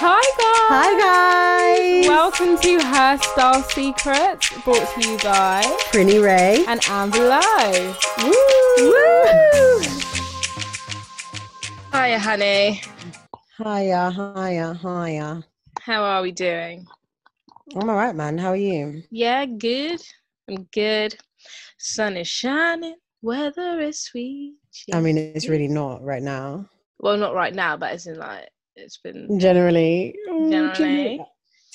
Hi guys! Hi guys! Welcome to Hairstyle Secrets, brought to you by Prinny Ray. and Amber Lowe. Woo! Woo! Hiya, honey. Hiya, hiya, hiya. How are we doing? I'm alright, man. How are you? Yeah, good. I'm good. Sun is shining. Weather is sweet. I mean, it's really not right now. well, not right now, but as in like it's been Generally. mm, Generally.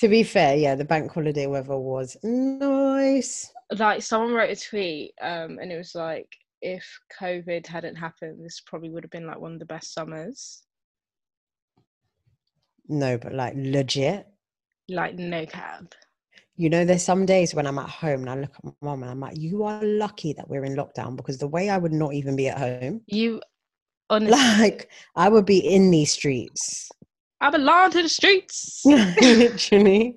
To be fair, yeah, the bank holiday weather was nice. like someone wrote a tweet, um, and it was like if COVID hadn't happened, this probably would have been like one of the best summers. No, but like legit. Like no cab. You know, there's some days when I'm at home and I look at my mom and I'm like, you are lucky that we're in lockdown because the way I would not even be at home, You honestly, like, I would be in these streets. I belong to the streets. literally.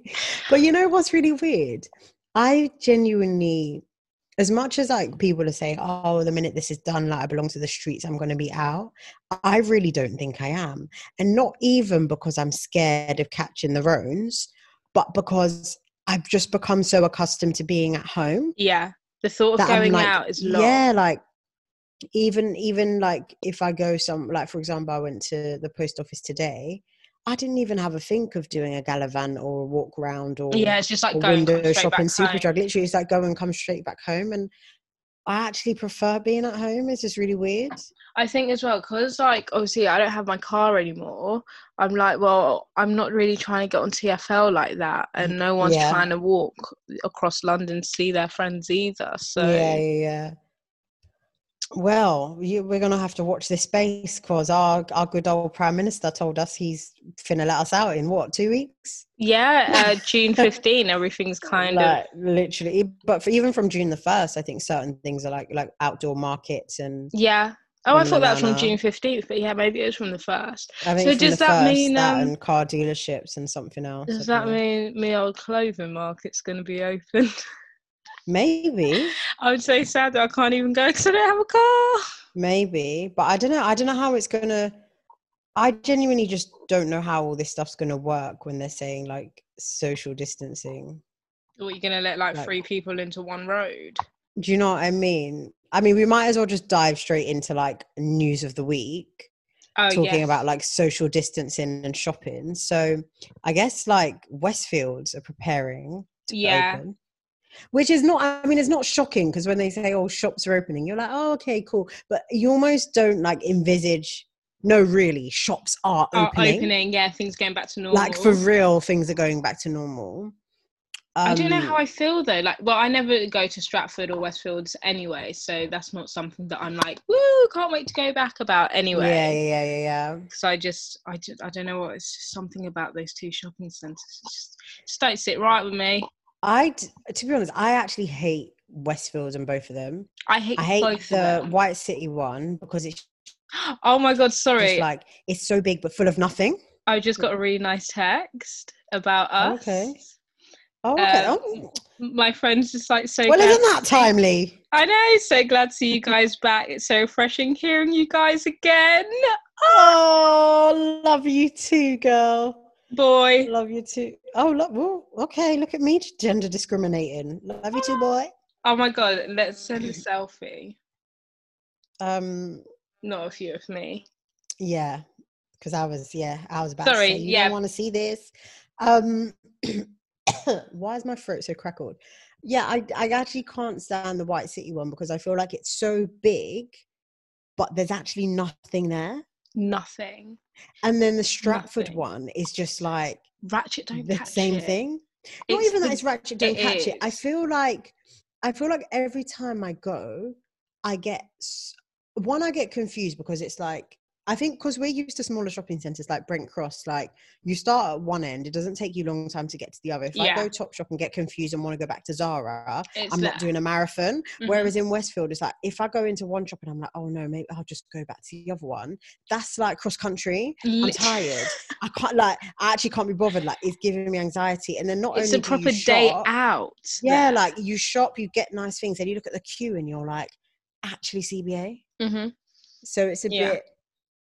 But you know what's really weird? I genuinely, as much as like people are saying, "Oh, the minute this is done, like I belong to the streets, I'm going to be out." I really don't think I am, and not even because I'm scared of catching the roans, but because I've just become so accustomed to being at home yeah, the thought of going like, out is long. yeah, like even even like if I go some like for example, I went to the post office today. I didn't even have a think of doing a gallivant or a walk round or yeah, it's just like going window shopping, Superdrug. Literally, it's like go and come straight back home. And I actually prefer being at home. It's just really weird. I think as well because like obviously I don't have my car anymore. I'm like, well, I'm not really trying to get on TFL like that, and no one's Yeah. trying to walk across London to see their friends either. So Yeah, yeah, yeah. Well, you, we're gonna have to watch this space because our our good old prime minister told us he's finna let us out in what two weeks? yeah, uh, June 15, everything's kind like literally, but for, even from June the first, I think certain things are like like outdoor markets and yeah. Oh, I thought that was from June 15th, but yeah, maybe it was from the first. I think So does that first, mean, that um, and car dealerships and something else? Does that mean me old clothing market's going to be open? maybe? I would say sad that I can't even go because I don't have a car. Maybe, but I don't know. I don't know how it's gonna. I genuinely just don't know how all this stuff's gonna work when they're saying like social distancing. Or you're to let like Like- three people into one road? Do you know what I mean? I mean, we might as well just dive straight into like news of the week, Oh, talking yes. about like social distancing and shopping. So I guess like Westfields are preparing to Yeah. open. Which is not, I mean, it's not shocking because when they say, oh, shops are opening, you're like, oh, okay, cool. But you almost don't like envisage, no, really, shops are Are opening. opening. yeah, things going back to normal. Like for real, things are going back to normal. I don't know how Um, I feel though. Like, well, I never go to Stratford or Westfields anyway, so that's not something that I'm like, woo, can't wait to go back about anyway. Yeah, yeah, yeah, yeah, yeah. Because I just, I just, I don't know what. It's just something about those two shopping centres. Just, just don't sit right with me. I, to be honest, I actually hate Westfield and both of them. I hate, I hate the. White City one because it's Oh my god, sorry. like it's so big but full of nothing. I just got a really nice text about us. Okay. Oh, okay. Um, oh. My friend's just like so. Well, isn't that timely? I know. So glad to see you guys back. It's so refreshing hearing you guys again. Oh, love you too, girl. Boy. Love you too. Oh, look. Well, okay. Look at me, gender discriminating. Love you too, boy. Oh my god. Let's send a selfie. Um, Not a few of me. yeah, because I was, yeah, I was about Sorry, to say, you yeah. don't want to see this. Um, why is my throat so crackled? Yeah, I, I actually can't stand the White City one because I feel like it's so big, but there's actually nothing there. Nothing. And then the Stratford Nothing. one is just like Ratchet don't the catch same it. thing. Not It's even the- that it's ratchet, don't it catch it. I feel like, I feel like every time I go, I get one. I get confused because it's like I think because we're used to smaller shopping centres like Brent Cross, like you start at one end, it doesn't take you long time to get to the other. If Yeah. I go Top Shop and get confused and want to go back to Zara, It's I'm not doing a marathon. Mhm. Whereas in Westfield, it's like if I go into one shop and I'm like, oh no, maybe I'll just go back to the other one. That's like cross country. I'm tired. I can't like I actually can't be bothered. Like it's giving me anxiety. And then not It's only a do you proper day shop- out. Yeah, there. like you shop, you get nice things, and you look at the queue and you're like, actually CBA. Mhm. So it's a Yeah. bit.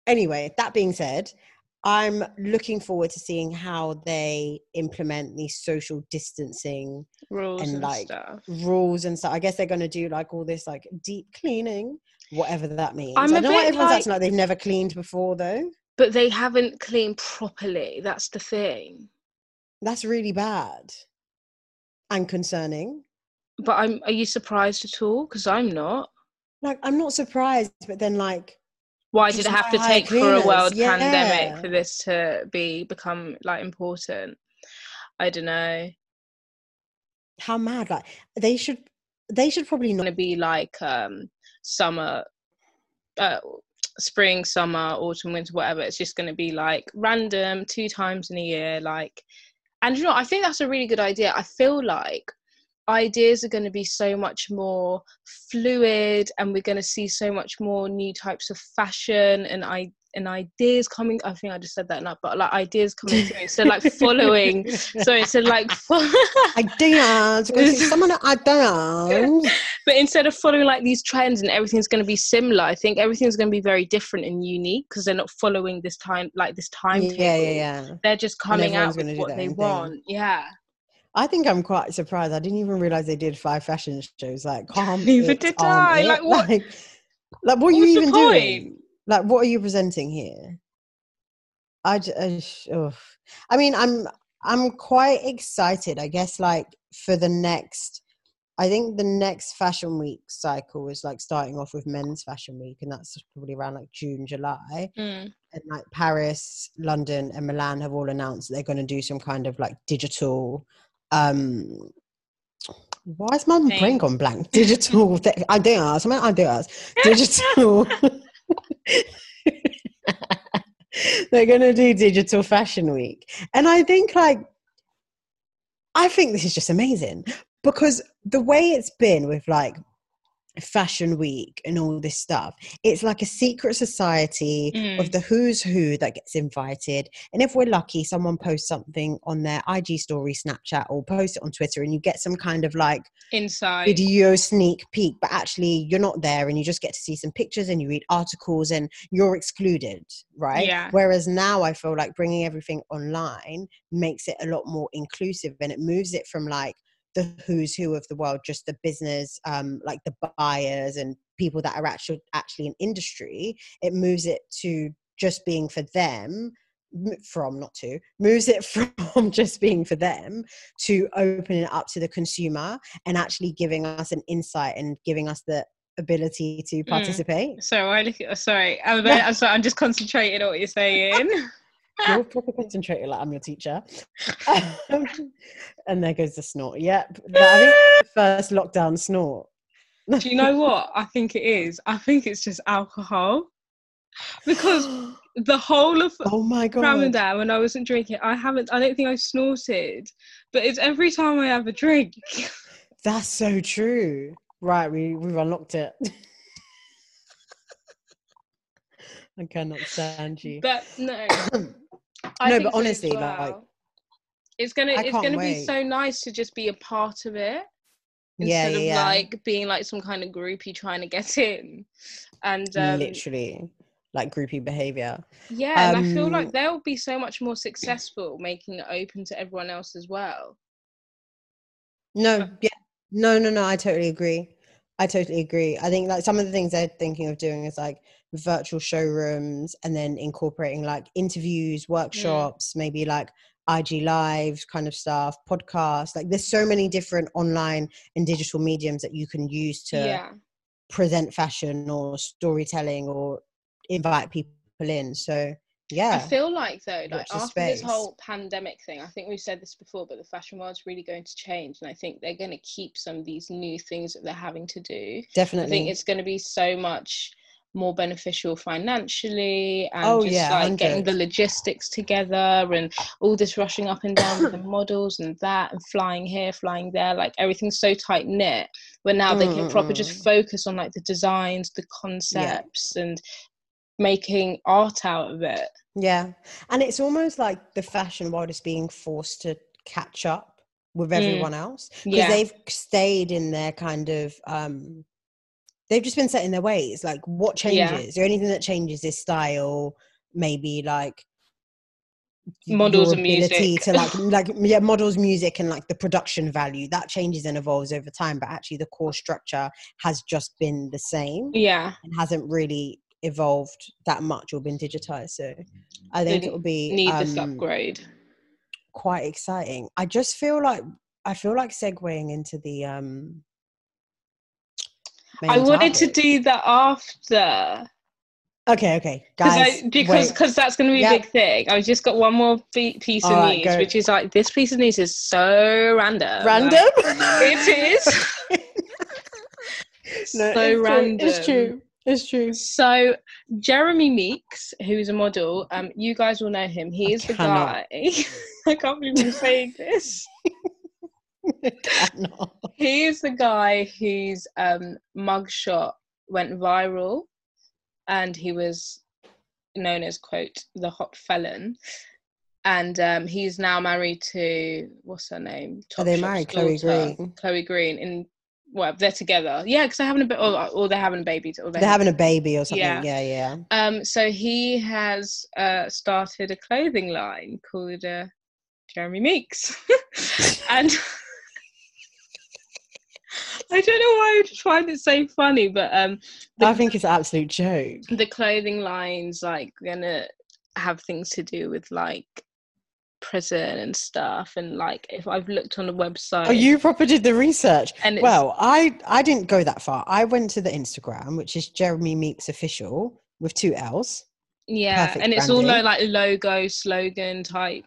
Anyway, that being said, I'm looking forward to seeing how they implement these social distancing rules and, and, like, stuff. rules and stuff. I guess they're going to do like all this like deep cleaning, whatever that means. I'm I know everyone's like- acting like they've never cleaned before, though. But they haven't cleaned properly. That's the thing. That's really bad and concerning. But I'm. Are you surprised at all? Because I'm not. Like, I'm not surprised, but then like, Why did it have to take for a world yeah. pandemic for this to be become like important? I don't know. how mad? Like, they should, they should probably not. be like um summer, uh, spring, summer, autumn, winter, whatever. It's just going to be like random two times in a year. Like, and you know, I think that's a really good idea. I feel like ideas are going to be so much more fluid and we're going to see so much more new types of fashion and i and ideas coming i think i just said that enough but like ideas coming through of like following so instead of like fo- ideas. Someone ideas. but instead of following like these trends and everything's going to be similar i think everything's going to be very different and unique because they're not following this time like this time Yeah, yeah, yeah. they're just coming out with what they thing. want yeah I think I'm quite surprised. I didn't even realize they did five fashion shows. Like, calm. Neither it, did I. it. Like, what- Like, like, what are you even point? doing? Like, what are you presenting here? I, j- I, sh- ugh. I mean, I'm, I'm quite excited. I guess, like for the next. I think the next fashion week cycle is like starting off with men's fashion week, and that's probably around like June, July. Mm. and like Paris, London, and Milan have all announced they're going to do some kind of like digital. Um Why is my brain Thing. gone blank? Digital th- ideas, something ideas, digital. they're going to do digital fashion week, and I think like I think this is just amazing because the way it's been with like fashion week and all this stuff it's like a secret society of Mm. the who's who that gets invited and if we're lucky someone posts something on their ig story snapchat or post it on twitter and you get some kind of like inside video sneak peek but actually you're not there and you just get to see some pictures and you read articles and you're excluded right Yeah. whereas now i feel like bringing everything online makes it a lot more inclusive and it moves it from like the who's who of the world just the business um like the buyers and people that are actually actually in industry it moves it to just being for them from not to moves it from just being for them to opening it up to the consumer and actually giving us an insight and giving us the ability to participate So I look sorry, I'm, I'm sorry, I'm just concentrating on what you're saying. you're proper concentrating like I'm your teacher. Um, and there goes the snort. Yep. That- I think first lockdown snort. Do you know what I think it is? I think it's just alcohol. Because the whole of oh my god. Ramadan, when I wasn't drinking, I haven't, I don't think I snorted. But it's every time I have a drink. That's so true. Right, we we've unlocked it. I cannot stand you. But no. I No, but so honestly, like, well. it's gonna I it's gonna be so nice to just be a part of it yeah, instead yeah, of yeah. like being like some kind of groupie trying to get in. And um, literally like groupie behavior. yeah, and I feel Um, like they'll be so much more successful making it open to everyone else as well. No, yeah. No, no, no, I totally agree. I totally agree. I think like some of the things they're thinking of doing is like virtual showrooms and then incorporating like interviews, mm. workshops, maybe like IG live kind of stuff, podcasts. Like there's so many different online and digital mediums that you can use to yeah. present fashion or storytelling or invite people in. So yeah. I feel like though, like after this whole pandemic thing, I think we've said this before, but the fashion world's really going to change, and I think they're going to keep some of these new things that they're having to do. Definitely, I think it's going to be so much more beneficial financially and Oh, just yeah, like getting the logistics together and all this rushing up and down with the models and that and flying here flying there like everything's so tight knit but now they can proper just focus on like the designs the concepts and making art out of it. Yeah. And it's almost like the fashion world is being forced to catch up with Mm. everyone else because yeah. they've stayed in their kind of um they've just been set in their ways like what Yeah. changes or anything that changes is style maybe like Models and music. to like like yeah models music and like the production value that changes and evolves over time but actually the core structure has just been the same yeah and hasn't really evolved that much or been digitized so i think it will be need this um, upgrade quite exciting. I just feel like I feel like segueing into the um. I wanted to do that after Okay, okay, guys. I, because because that's going to be Yep. a big thing. I've just got one more be- piece of Alright, news, go. which is like this piece of news is so random. random. Like, it is No, so it's true, random. It's true. It's true. So Jeremy Meeks, who's a model, um, you guys will know him. He I is the cannot. guy. I can't believe I'm saying this. Cannot. He is the guy whose um, mugshot went viral, and he was known as quote the hot felon. And um, he's now married to what's her name? Are they married? Chloe Green? Chloe Green. In well, they're together. Yeah, because they're having a bit, or, or they're having a baby. Or They're having a baby or something. Yeah. Yeah, yeah. Um, so he has uh, started a clothing line called uh, Jeremy Meeks, and I don't know why I just find it so funny, but um, the, I think it's an absolute joke. the clothing line's like gonna have things to do with like prison and stuff, and like if I've looked on the website, Oh, you proper did the research. and it's, Well, I I didn't go that far. I went to the Instagram, which is Jeremy Meeks official with two L's. yeah, perfect and it's all branding. like logo slogan type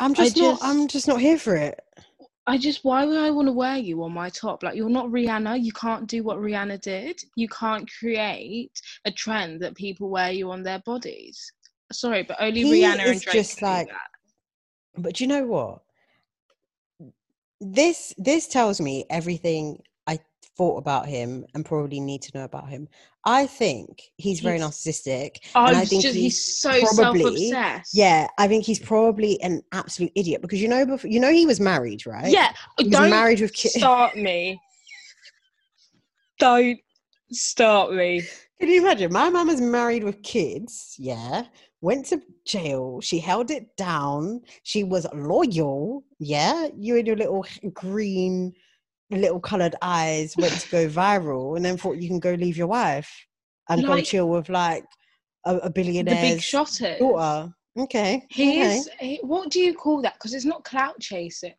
I'm I just not. just- I'm just not here for it. I just why would I want to wear you on my top? Like you're not Rihanna. You can't do what Rihanna did. You can't create a trend that people wear you on their bodies. Sorry, but only He Rihanna and Drake just like- that. But you know what? This this tells me everything thought about him and probably need to know about him. I think he's very He's- narcissistic. Oh, and I think just, he's he's so probably- self-obsessed. Yeah, I think he's probably an absolute idiot because you know before you know he was married, right? yeah. he was Don't married with kids. start me. Don't start me. Can you imagine? My mum is married with kids, yeah, went to jail. She held it down. She was loyal, yeah. You and your little green, little colored eyes went to go viral and then thought you can go leave your wife and go Like- chill with like a, a The billionaire's big shotters. daughter. Okay. He okay. is. He, what do you call that? Because it's not clout chasing.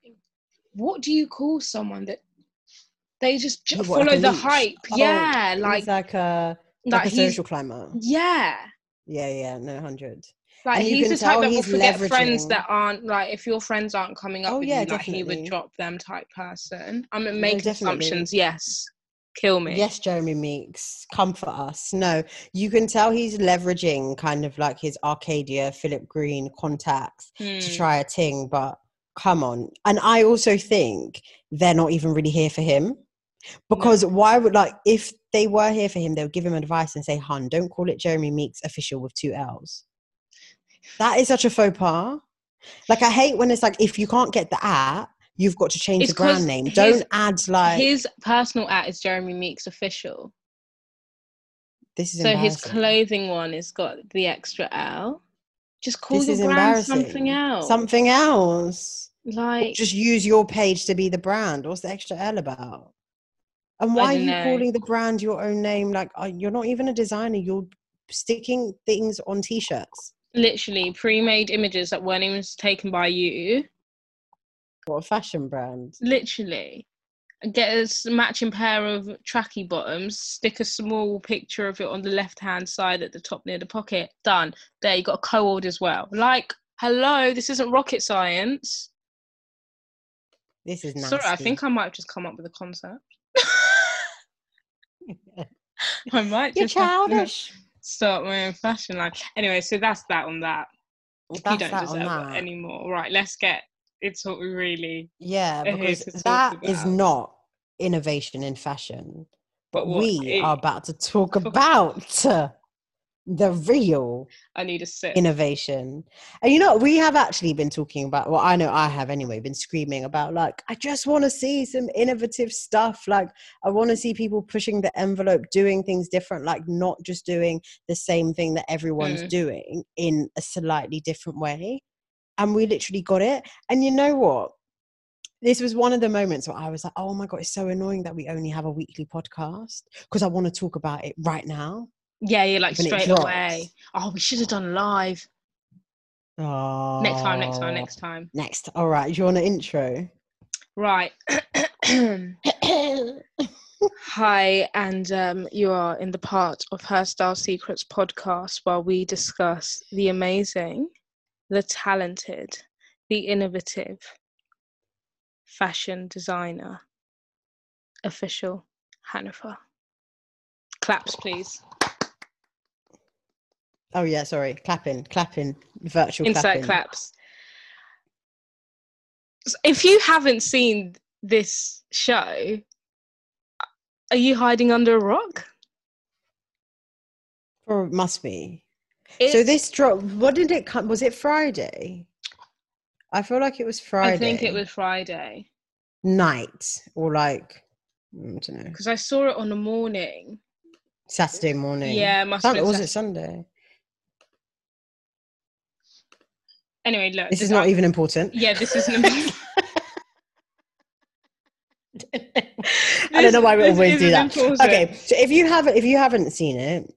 What do you call someone that they just What, follow a the hype? Oh, yeah, like like a like like a social climber. yeah, Yeah, yeah, no hundred. Like And he's the type that will forget friends that aren't like if your friends aren't coming up Oh, with yeah, you, like he would drop them type person. I'm No, making definitely. assumptions. Yes, kill me. Yes, Jeremy Meeks, comfort us. No, you can tell he's leveraging kind of like his Arcadia, Philip Green contacts Hmm. to try a ting, but come on. And I also think they're not even really here for him. Because why would like if they were here for him, they would give him advice and say, Hun, don't call it Jeremy Meeks official with two L's. That is such a faux pas. Like I hate when it's like if you can't get the app, you've got to change It's the brand name. his- Don't add like His personal at is Jeremy Meeks official. this is So his clothing one has got the extra L. Just call This your brand something else. Something else. Or like just use your page to be the brand. What's the extra L about? And why are you know. calling the brand your own name? Like you're not even a designer. You're sticking things on t-shirts. Literally pre-made images that weren't even taken by you. What a fashion brand. Literally. Get a matching pair of tracky bottoms, stick a small picture of it on the left hand side at the top near the pocket. Done. There, you got a code as well. Like, hello, this isn't rocket science. This is nasty. Sorry, I think I might have just come up with a concept. I might You're childish. Start my own fashion line. Anyway, so that's that on that. you That's don't that deserve that. it anymore. Right, let's get it's what we really Yeah, because that is not innovation in fashion. But what we it- are about to talk about the real I need a sip. innovation. And you know, we have actually been talking about, well, I know I have anyway, been screaming about like, I just want to see some innovative stuff. Like, I want to see people pushing the envelope, doing things different, like not just doing the same thing that everyone's Mm. doing in a slightly different way. And we literally got it. And you know what? This was one of the moments where I was like, oh my God, it's so annoying that we only have a weekly podcast because I want to talk about it right now. Yeah, yeah, like straight away. Oh, we should have done live. Oh, Next time, next time, next time. Next. All right. Do you want an intro? Right. Hi, and um, you are in the part of Hairstyle Secrets podcast where we discuss the amazing, the talented, the innovative fashion designer, official Hanifa. Claps, please. Oh yeah, sorry. Clapping, clapping, virtual Insert clapping. claps. If you haven't seen this show, are you hiding under a rock? Or must be. so this drop. What did it come? Was it Friday? I feel like it was Friday. I think it was Friday night or like mm, I don't know because I saw it on the morning. Saturday morning. Yeah, must Sun- was it Sunday? Anyway, look. This is not even important. Yeah, this isn't. important. I don't know why we always do that. important. Okay, so if you haven't if you haven't seen it,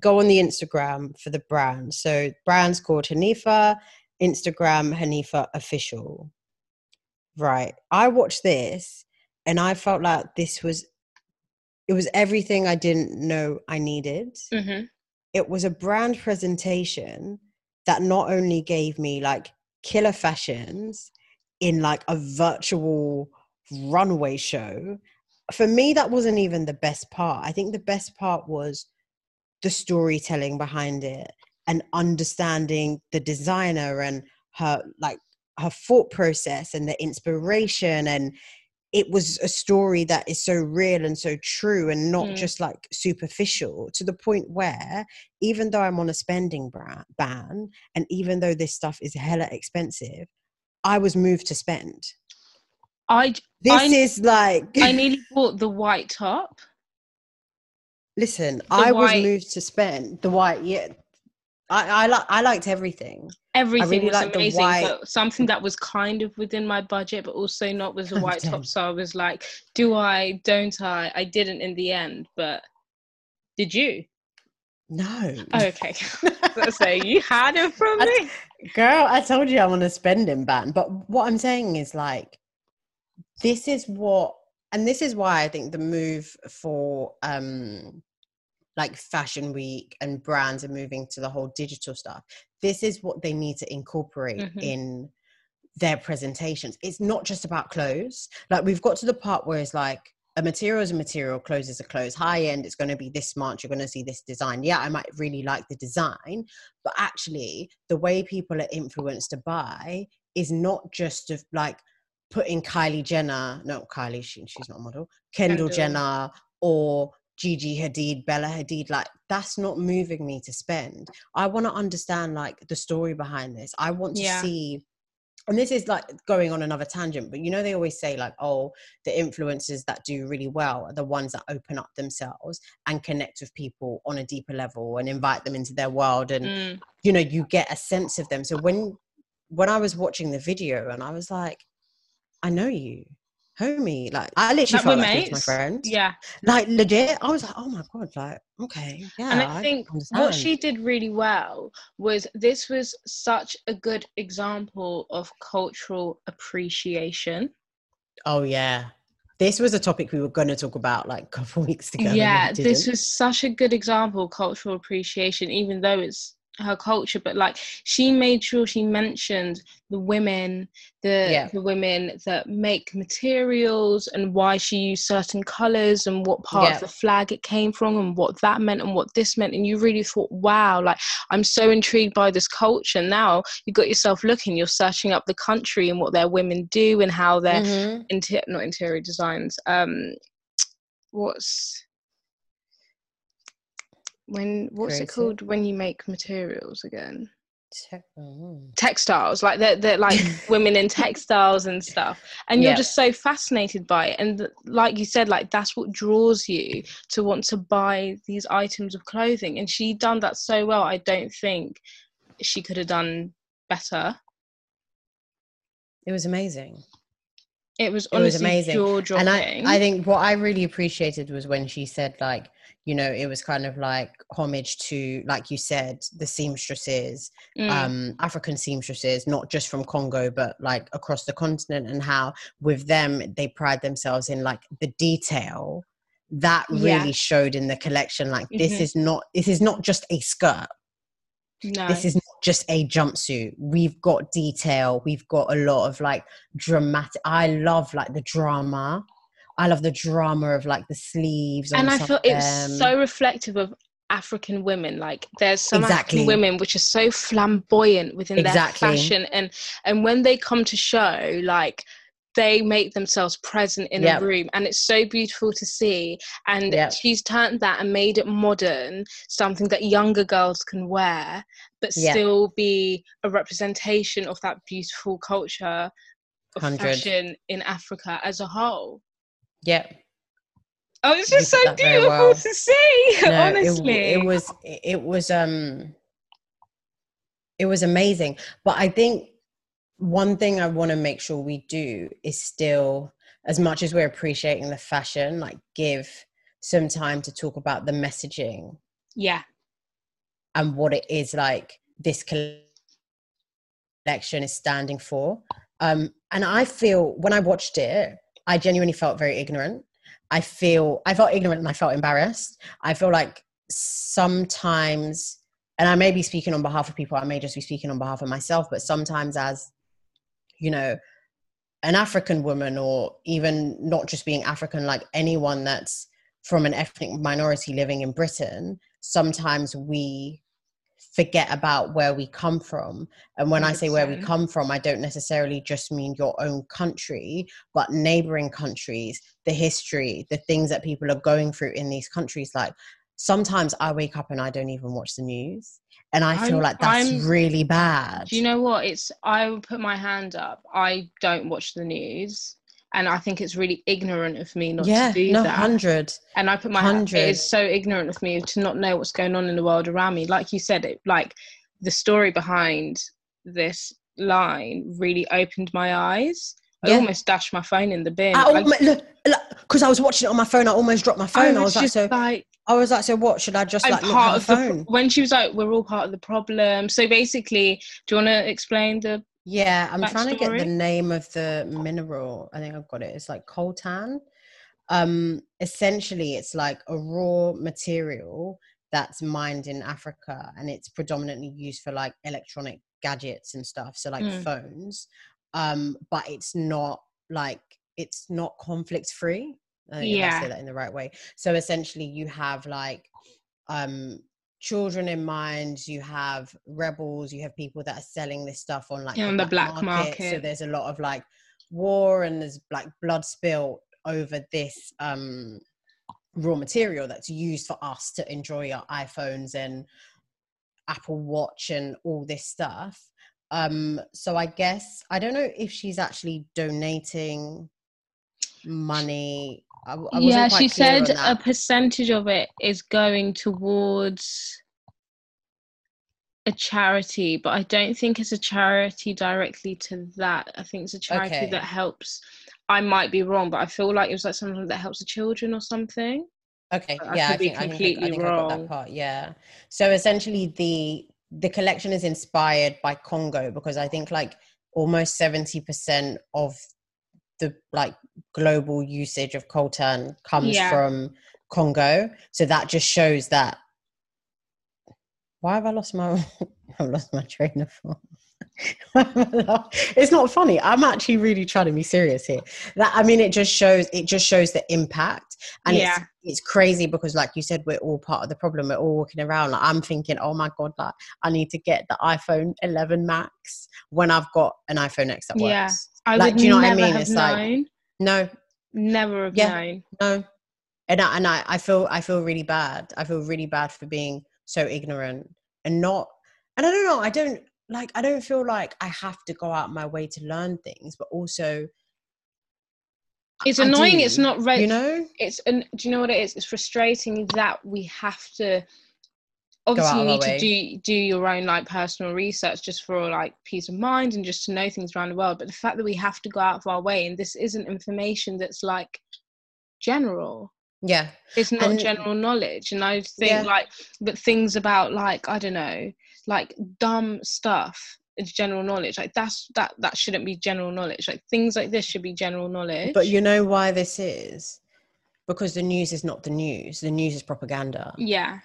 go on the Instagram for the brand. So brand's called Hanifa, Instagram Hanifa official. Right. I watched this and I felt like this was it was everything I didn't know I needed. hmm It was a brand presentation that not only gave me like killer fashions in like a virtual runway show. For me, that wasn't even the best part. I think the best part was the storytelling behind it and understanding the designer and her like her thought process and the inspiration and it was a story that is so real and so true and not Mm. just like superficial to the point where even though i'm on a spending ban and even though this stuff is hella expensive i was moved to spend I this I- is like I nearly bought the white top. listen i was moved to spend the white yeah i i, li- I liked everything Everything really was amazing, but something that was kind of within my budget, but also not was a white top. So I was like, "Do I? Don't I?" I didn't in the end, but did you? no Oh, okay. so you had it from I- me. Girl, I told you I'm on a spending ban. But what I'm saying is like, this is what, and this is why I think the move for um like fashion week and brands are moving to the whole digital stuff. This is what they need to incorporate Mhm. in their presentations. It's not just about clothes. Like we've got to the part where it's like a material is a material, clothes is a clothes. High end, it's going to be this much. You're going to see this design. Yeah, I might really like the design, but actually, the way people are influenced to buy is not just of like putting Kylie Jenner, no, Kylie, she, she's not a model, Kendall, Kendall. Jenner or Gigi Hadid, Bella Hadid. Like, that's not moving me to spend. I want to understand like the story behind this. I want to Yeah. see. And this is like going on another tangent, but you know, they always say, like, oh, the influencers that do really well are the ones that open up themselves and connect with people on a deeper level and invite them into their world. And Mm. you know you get a sense of them so when when i was watching the video and i was like i know you homie like i literally Like, felt like he was my mates. friend. Yeah, like legit i was like oh my god like okay yeah and I think what she did really well was this was such a good example of cultural appreciation. oh yeah. This was a topic we were going to talk about like a couple weeks ago yeah this was such a good example cultural appreciation even though it's her culture but like she made sure she mentioned the women the Yeah. the women that make materials and why she used certain colors and what part Yeah. of the flag it came from and what that meant and what this meant and you really thought wow like i'm so intrigued by this culture now you got yourself looking you're searching up the country and what their women do and how their Mhm. inter- not interior designs um what's when what's it called when you make materials again Te- oh. textiles like they're, they're like women in textiles and stuff and you're Yeah. just so fascinated by it and th- like you said like that's what draws you to want to buy these items of clothing and she done that so well i don't think she could have done better It was amazing. it was It was amazing. jaw dropping And I, I think what I really appreciated was when she said, like, you know, it was kind of like homage to, like you said, the seamstresses, Mm, um, African seamstresses, not just from Congo, but like across the continent, and how with them they pride themselves in like the detail that Yeah. really showed in the collection. Like, this Mhm. is not, this is not just a skirt. no This is not just a jumpsuit. We've got detail. We've got a lot of like dramatic. I love like the drama. I love the drama of like the sleeves. and I feel it's so reflective of African women. Like there's some Exactly. African women which are so flamboyant within Exactly. their fashion, and and when they come to show, like they make themselves present in Yep. a room, and it's so beautiful to see. And Yep. she's turned that and made it modern, something that younger girls can wear, but Yeah. still be a representation of that beautiful culture of 100. fashion in Africa as a whole. Yeah. Oh, it's just so beautiful well. to see. No, it- honestly, it, was it was um it was amazing. But I think one thing I want to make sure we do is still, as much as we're appreciating the fashion, like give some time to talk about the messaging yeah, and what it is like this collection is standing for. Um, and I feel when I watched it, I genuinely felt very ignorant. I feel I felt ignorant and I felt embarrassed. I feel like sometimes, and I may be speaking on behalf of people, I may just be speaking on behalf of myself, but sometimes as you know, an African woman, or even not just being African, like anyone that's from an ethnic minority living in Britain, sometimes we forget about where we come from. And when I say where we come from, I don't necessarily just mean your own country, but neighboring countries, the history, the things that people are going through in these countries. Like sometimes I wake up and I don't even watch the news. And I feel I'm- like that's I'm- really bad. Do you know what? It's I put my hand up. I don't watch the news, and I think it's really ignorant of me not yeah, to do no, that. 100. And I put my 100. is so ignorant of me to not know what's going on in the world around me. Like you said, it like the story behind this line really opened my eyes. I Yeah. almost dashed my phone in the bin. I I- almost, look, because I was watching it on my phone, I almost dropped my phone. I was, like, just so like, I was like, so what? Should I just like part a of the phone? when she was like, "We're all part of the problem." So basically, do you want to explain the? Yeah, I'm trying to get the name of the mineral. I think I've got it. It's like coltan. Um, essentially, it's like a raw material that's mined in Africa, and it's predominantly used for like electronic gadgets and stuff. So like Mm. phones. Um, but it's not like it's not conflict free. I think I Yeah. say that in the right way. So essentially, you have like um children in mind you have rebels you have people that are selling this stuff on like Yeah, on the black market. so there's a lot of like war and there's like blood spilt over this um raw material that's used for us to enjoy our iphones and apple watch and all this stuff um so i guess i don't know if she's actually donating money I, I yeah, she said a percentage of it is going towards a charity, but I don't think it's a charity directly to that. I think it's a charity Okay. that helps. I might be wrong, but I feel like it was like something that helps the children or something. Okay, I yeah, could I be think, I think, I, I completely think I got wrong. that part. Yeah. So essentially, the the collection is inspired by Congo because I think like almost seventy percent of the like global usage of coltan comes Yeah. from Congo. So that just shows that Why have I lost my? I've lost my train of thought. it's not funny. I'm actually really trying to be serious here. That I mean, it just shows. It just shows the impact, and Yeah. it's it's crazy because, like you said, we're all part of the problem. We're all walking around. Like I'm thinking, oh my god, like I need to get the iPhone 11 Max when I've got an iPhone X that works. Yeah. I Like, would do you know what I mean? It's like- No, never have Yeah. known. no, and I, and I, I feel I feel really bad. I feel really bad for being so ignorant and not. And I don't know. I don't like. I don't feel like I have to go out my way to learn things, but also It's annoying. It's not re- You know, it's and do you know what it is it's frustrating that we have to obviously you need to do do your own like personal research just for like peace of mind and just to know things around the world. But the fact that we have to go out of our way and this isn't information that's like general. Yeah, it's not And- general knowledge. And i think Yeah. like but things about like i don't know like dumb stuff is general knowledge. Like that's that that shouldn't be general knowledge. Like things like this should be general knowledge. But you know why this is? Because the news is not the news. The news is propaganda. yeah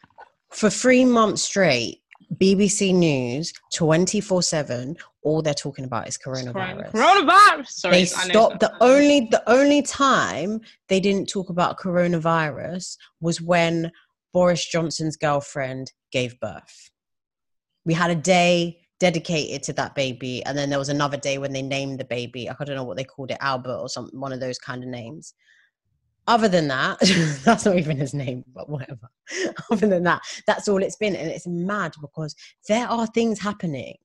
For three months straight, BBC News, twenty four seven, all they're talking about is coronavirus. coronavirus sorry they I know it's stopped the only the only time they didn't talk about coronavirus was when Boris Johnson's girlfriend gave birth. We had a day dedicated to that baby, and then there was another day when they named the baby. I don't know what they called it, Albert or some one of those kind of names. Other than that, that's not even his name, but whatever. Other than that, that's all it's been, and it's mad because there are things happening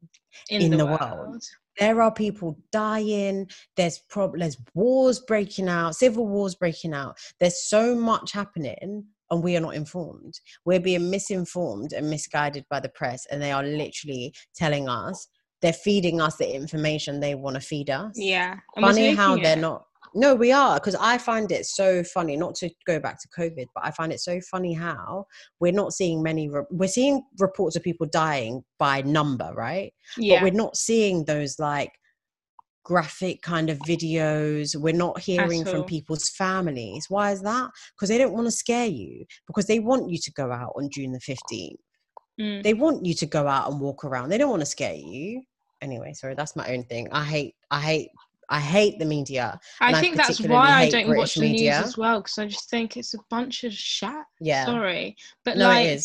in the world. there are people dying there's prob- there's wars breaking out civil wars breaking out there's so much happening and we are not informed we're being misinformed and misguided by the press and they are literally telling us they're feeding us the information they want to feed us Yeah. and we're funny how taking they're not no we are because i find it so funny not to go back to covid but i find it so funny how we're not seeing many re- we're seeing reports of people dying by number right? Yeah. but we're not seeing those like graphic kind of videos we're not hearing from people's families. Why is that? Because they don't want to scare you because they want you to go out on june the 15th Mm. they want you to go out and walk around. They don't want to scare you. Anyway sorry that's my own thing. I hate i hate i hate the media I I think that's why I don't British watch the media. news as well because I just think it's a bunch of shat. yeah Sorry, but no like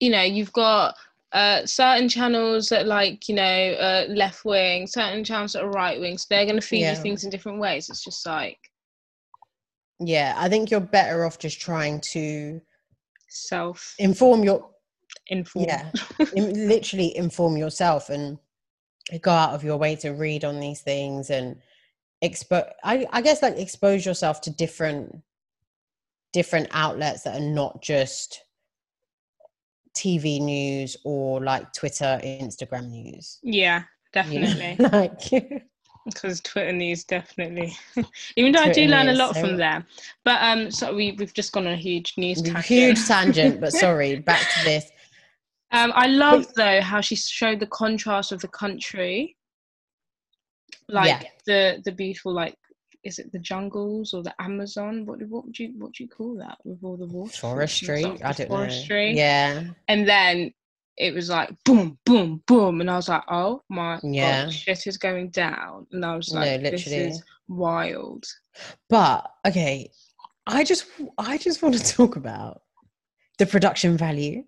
you know, you've got uh, certain channels that like you know uh, left wing, certain channels that are right wing. So they're going to feed Yeah. you things in different ways. It's just like yeah i think you're better off just trying to self inform your informed. yeah im- literally inform yourself and go out of your way to read on these things and expose I, I guess like expose yourself to different different outlets that are not just tv news or like twitter instagram news Yeah, you know? definitely. like because Twitter news definitely. Even though I do learn a lot so- from there, but um, so we we've just gone on a huge news tangent. huge tangent but sorry back to this Um, I love though how she showed the contrast of the country, like Yeah. the the beautiful like is it the jungles or the Amazon? What do- what would you what do you call that with all the water forestry i don't forestry. know yeah and then it was like boom, boom, boom, and I was like, oh my Yeah. god, shit is going down, and I was No, like, this literally. is wild. But okay, I just I just want to talk about the production value.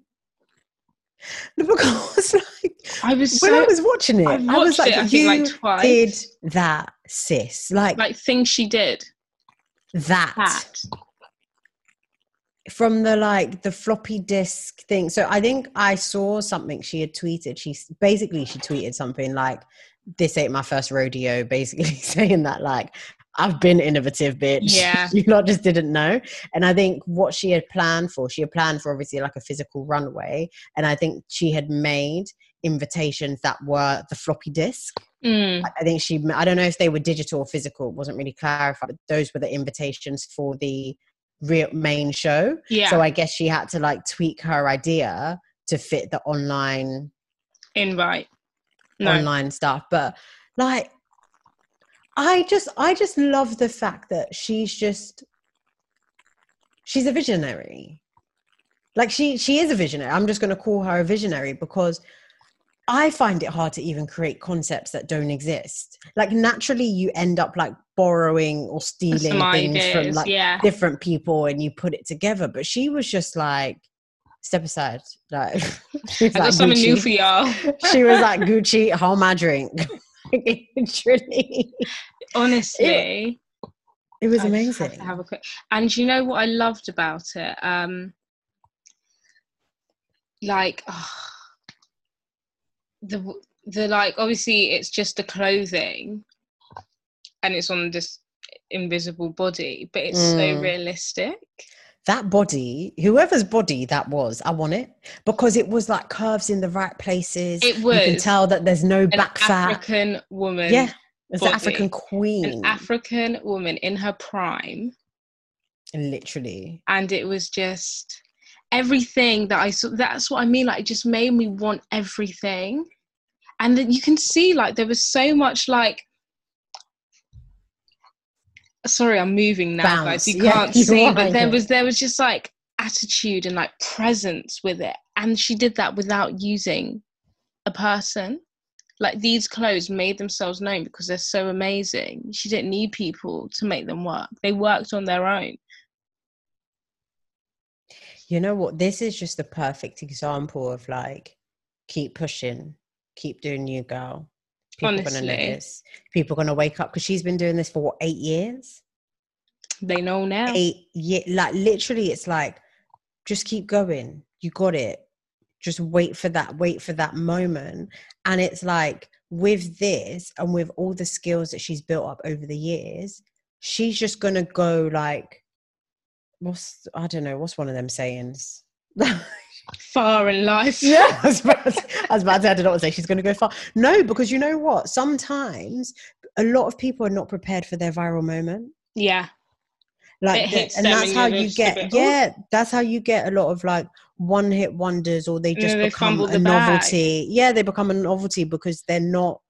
Because like I was when so I was watching it, I was like, it, I think, you like, twice. did that, sis. Like, like things she did that. that. from the like the floppy disk thing. So I think I saw something she had tweeted. She basically she tweeted something like, "This ain't my first rodeo," basically saying that like I've been innovative, bitch. Yeah. you lot just didn't know. And I think what she had planned for, she had planned for obviously like a physical runway, and I think she had made invitations that were the floppy disk. Mm, I- I think she, I don't know if they were digital or physical, it wasn't really clarified, but those were the invitations for the real main show. yeah, So I guess she had to like tweak her idea to fit the online invite. No, online stuff. But like I just I just love the fact that she's just she's a visionary. Like she she is a visionary. I'm just going to call her a visionary because I find it hard to even create concepts that don't exist. Like naturally, you end up like borrowing or stealing things from like yeah. different people, and you put it together. But she was just like, step aside. Like, I got like, something new for y'all. She was like, Gucci, hold my drink. Literally, Honestly, it was I amazing. have a quick. And you know what I loved about it? Um, like the the like obviously it's just the clothing, and it's on this invisible body, but it's so Mm. realistic. That body, whoever's body that was, I want it because it was like curves in the right places. It was. You can tell that there's no An back fat. African woman, Yeah, it's body. African queen, an African woman in her prime, literally. and it was just everything that I saw. That's what I mean. Like, it just made me want everything, and then you can see like there was so much like. Sorry, I'm moving now, guys. You Yeah, can't see, but there was there was just like attitude and like presence with it, and she did that without using a person. Like these clothes made themselves known because they're so amazing. She didn't need people to make them work. They worked on their own. You know what? This is just the perfect example of like, keep pushing, keep doing you, girl. People are gonna notice. People are gonna wake up because she's been doing this for what eight years. They know now. Eight year, like literally, it's like, just keep going. You got it. Just wait for that. Wait for that moment. And it's like with this and with all the skills that she's built up over the years, she's just gonna go like, what's I don't know. What's one of them sayings? Far in life. Yeah, I was about to, I was about to say, I what to say. She's going to go far. No, because you know what? Sometimes a lot of people are not prepared for their viral moment. Yeah. Like, the- and that's and how you get, bit, "Oh." yeah, that's how you get a lot of like one hit wonders or they just become a the bag. novelty. Yeah, they become a novelty because they're not,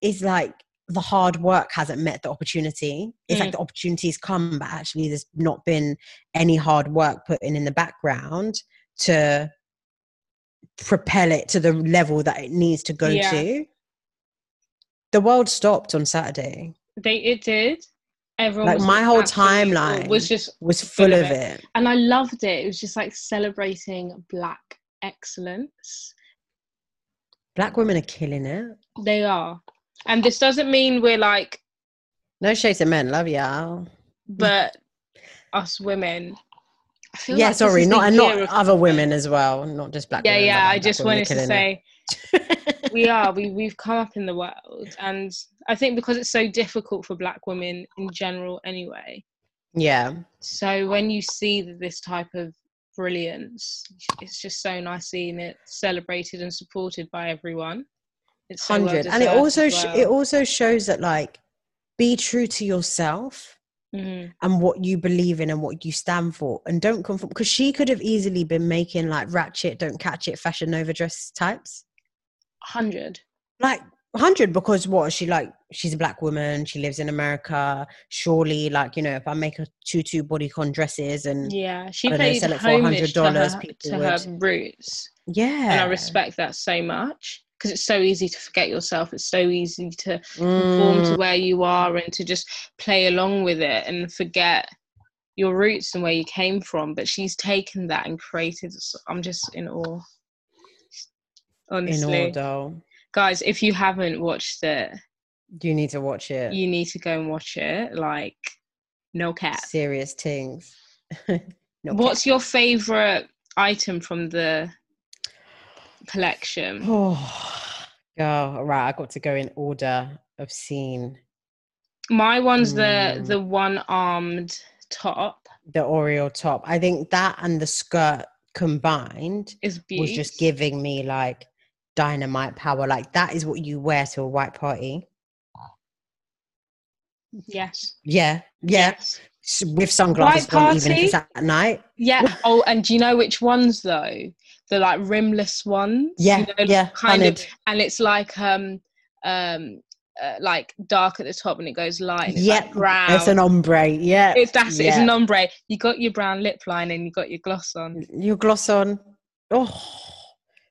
it's like the hard work hasn't met the opportunity. It's Mm. like the opportunities come, but actually there's not been any hard work put in in the background to propel it to the level that it needs to go Yeah. to. The world stopped on Saturday. They it did. Everyone Like, was my whole timeline was just Was full, of of it. and I loved it. It was just like celebrating black excellence. Black women are killing it. They are. And this doesn't mean we're like, No shade to men, love y'all. but us women. Yeah, like sorry, not and not of- other women as well, not just black Yeah, women. yeah. like, I just wanted to say we are. We we've come up in the world, and I think because it's so difficult for Black women in general, anyway. yeah, So when you see this type of brilliance, it's just so nice seeing it celebrated and supported by everyone. It's so well hundred, and it also well. it also shows that like be true to yourself Mhm. and what you believe in and what you stand for, and don't conform. Because she could have easily been making like ratchet, don't catch it, fashion nova dress types, hundred. like hundred. Because what is she like? She's a black woman. She lives in America. Surely, like you know, if I make a tutu bodycon dresses and Yeah, she know, sell it for homage to, $100, her, people to her roots, yeah, and I respect that so much because it's so easy to forget yourself. It's so easy to conform Mm. to where you are and to just play along with it and forget your roots and where you came from. But she's taken that and created. i'm just in awe. Honestly. In Honestly, order. guys, if you haven't watched it, You need to watch it. you need to go and watch it. Like, no cap. Serious things. no What's your favorite item from the collection? Oh, girl. Right, I got to go in order of scene. My one's the Mm. the one armed top The Oreo top. I think that and the skirt combined is was just giving me like dynamite power. Like that is what you wear to a white party. yes. Yeah, yeah. Yes. With sunglasses on, even if it's at night. Yeah. Oh, and do you know which ones though? The like rimless ones. Yeah, You know, yeah. Kind of, and it's like um um uh, like dark at the top and it goes light. And it's Yeah, like brown. It's an ombre. Yeah. It's that's it. It's an ombre. You got your brown lip line and you got your gloss on. Your gloss on. Oh,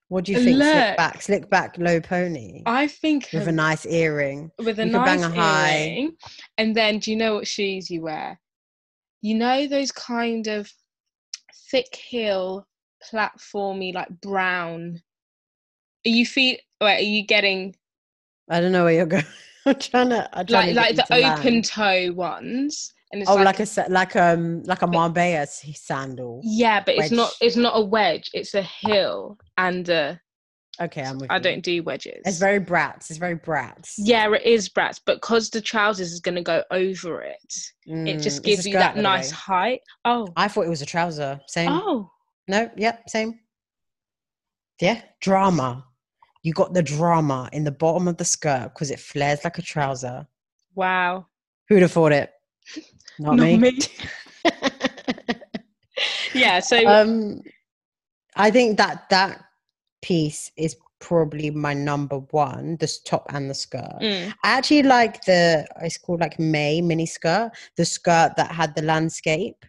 what do you think? Look. Slick back, slick back, low pony I think with of- a nice earring. with a you could bang nice a high. earring. And then, do you know what shoes you wear? You know those kind of thick heel, platformy, like brown. Are you? Wait, are you getting I don't know where you're going. I'm trying to. I'm trying like to like the open land. toe ones? And it's Oh, like, like, a like um like a Marbella sandal. yeah, but it's not it's not a wedge. It's a heel, and uh, Okay, I'm with I you. don't do wedges. It's very brats. It's very brats. yeah, it is brats, but because the trousers is going to go over it, it Mm, just gives you that nice height. Oh, I thought it was a trouser. Same. oh, No, yep, same. Yeah, drama. You got the drama in the bottom of the skirt because it flares like a trouser. wow. Who'd have thought it? Not, Not me. me. Yeah, so um, I think that that piece is probably my number one, the top and the skirt. mm, I actually like the it's called like May mini skirt, the skirt that had the landscape.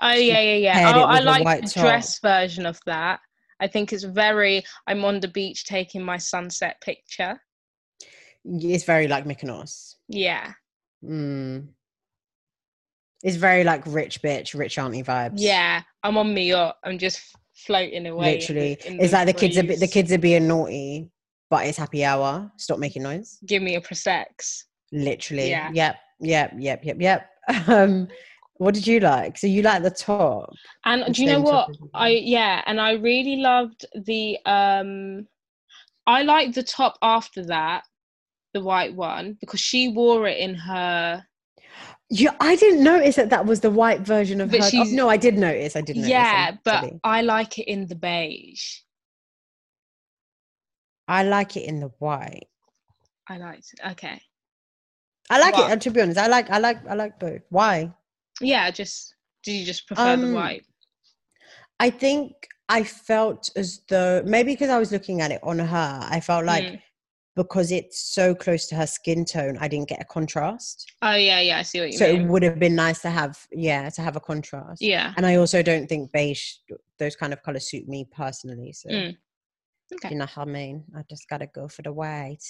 Oh yeah, yeah, yeah. Oh, I like the top. dress version of that. I think it's very. I'm on the beach taking my sunset picture. It's very like Mykonos. Yeah, Mm. It's very like rich bitch, rich auntie vibes. yeah. I'm on me yacht. I'm just floating away. literally. in It's like the kids are the kids are being naughty, but it's happy hour. Stop making noise. Give me a prosecco. Literally. Yeah. Yep. Yep. Yep. Yep. Yep. Um, what did you like? So you like the top? And the do you know what? I yeah, and I really loved the um I liked the top after that, the white one, because she wore it in her Yeah, I didn't notice that that was the white version of But her. Oh, no, I did notice. I did notice. Yeah, I'm but silly. I like it in the beige. I like it in the white. I liked it. Okay. I like Why? it. To be honest, I like. I like. I like both. Why? Yeah, just do you just prefer the Um, white? I think I felt as though maybe because I was looking at it on her, I felt like Mm. because it's so close to her skin tone, I didn't get a contrast. Oh yeah, yeah, I see what you mean. So it would have been nice to have, yeah, to have a contrast. Yeah. And I also don't think beige, those kind of colors suit me personally. So Mm. Okay. you know what I mean? I just gotta go for the white.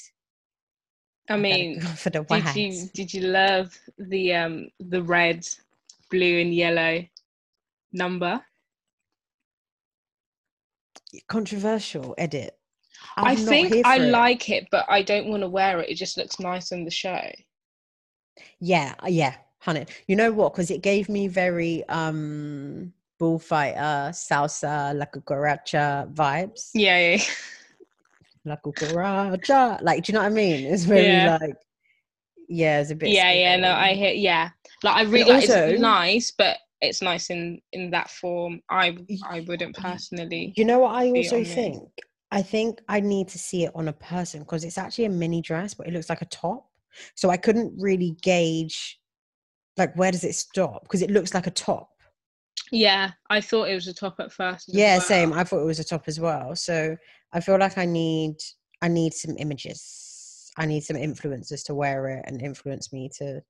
I mean, go for the did white. you did you love the um the red, blue and yellow number? Controversial edit. i I'm not think I it. like it, but I don't want to wear it. It just looks nice on the show. Yeah, uh, yeah, honey. You know what? Because it gave me very um bullfighter, salsa, la cucaracha vibes. Yeah, yeah. La cucaracha. Like, do you know what I mean? It's very Yeah. like, yeah, it's a bit. yeah, yeah. No, I scary. hear. Yeah, like I really like, also- it's nice, but it's nice in in that form. I I wouldn't personally. You know what I also think? I think I need to see it on a person because it's actually a mini dress, but it looks like a top. So I couldn't really gauge, like, where does it stop? Because it looks like a top. Yeah, I thought it was a top at first. Yeah, well. same. I thought it was a top as well. So I feel like I need I need some images. I need some influencers to wear it and influence me to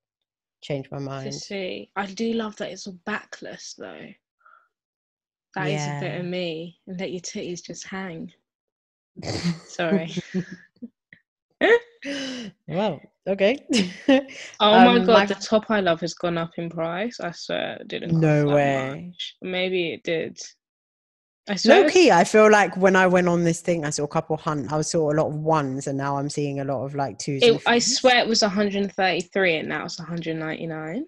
change my To mind. see, I do love that it's all backless though. That is a bit of me, and let your titties just hang. Sorry. well, okay. Oh my Um, god, my- the top I love has gone up in price. I swear it didn't. No way. much. Maybe it did. I swear. Low key, I feel like when I went on this thing, I saw a couple hunt. I saw a lot of ones, and now I'm seeing a lot of like twos. It, I swear it was 133 and now it's 199.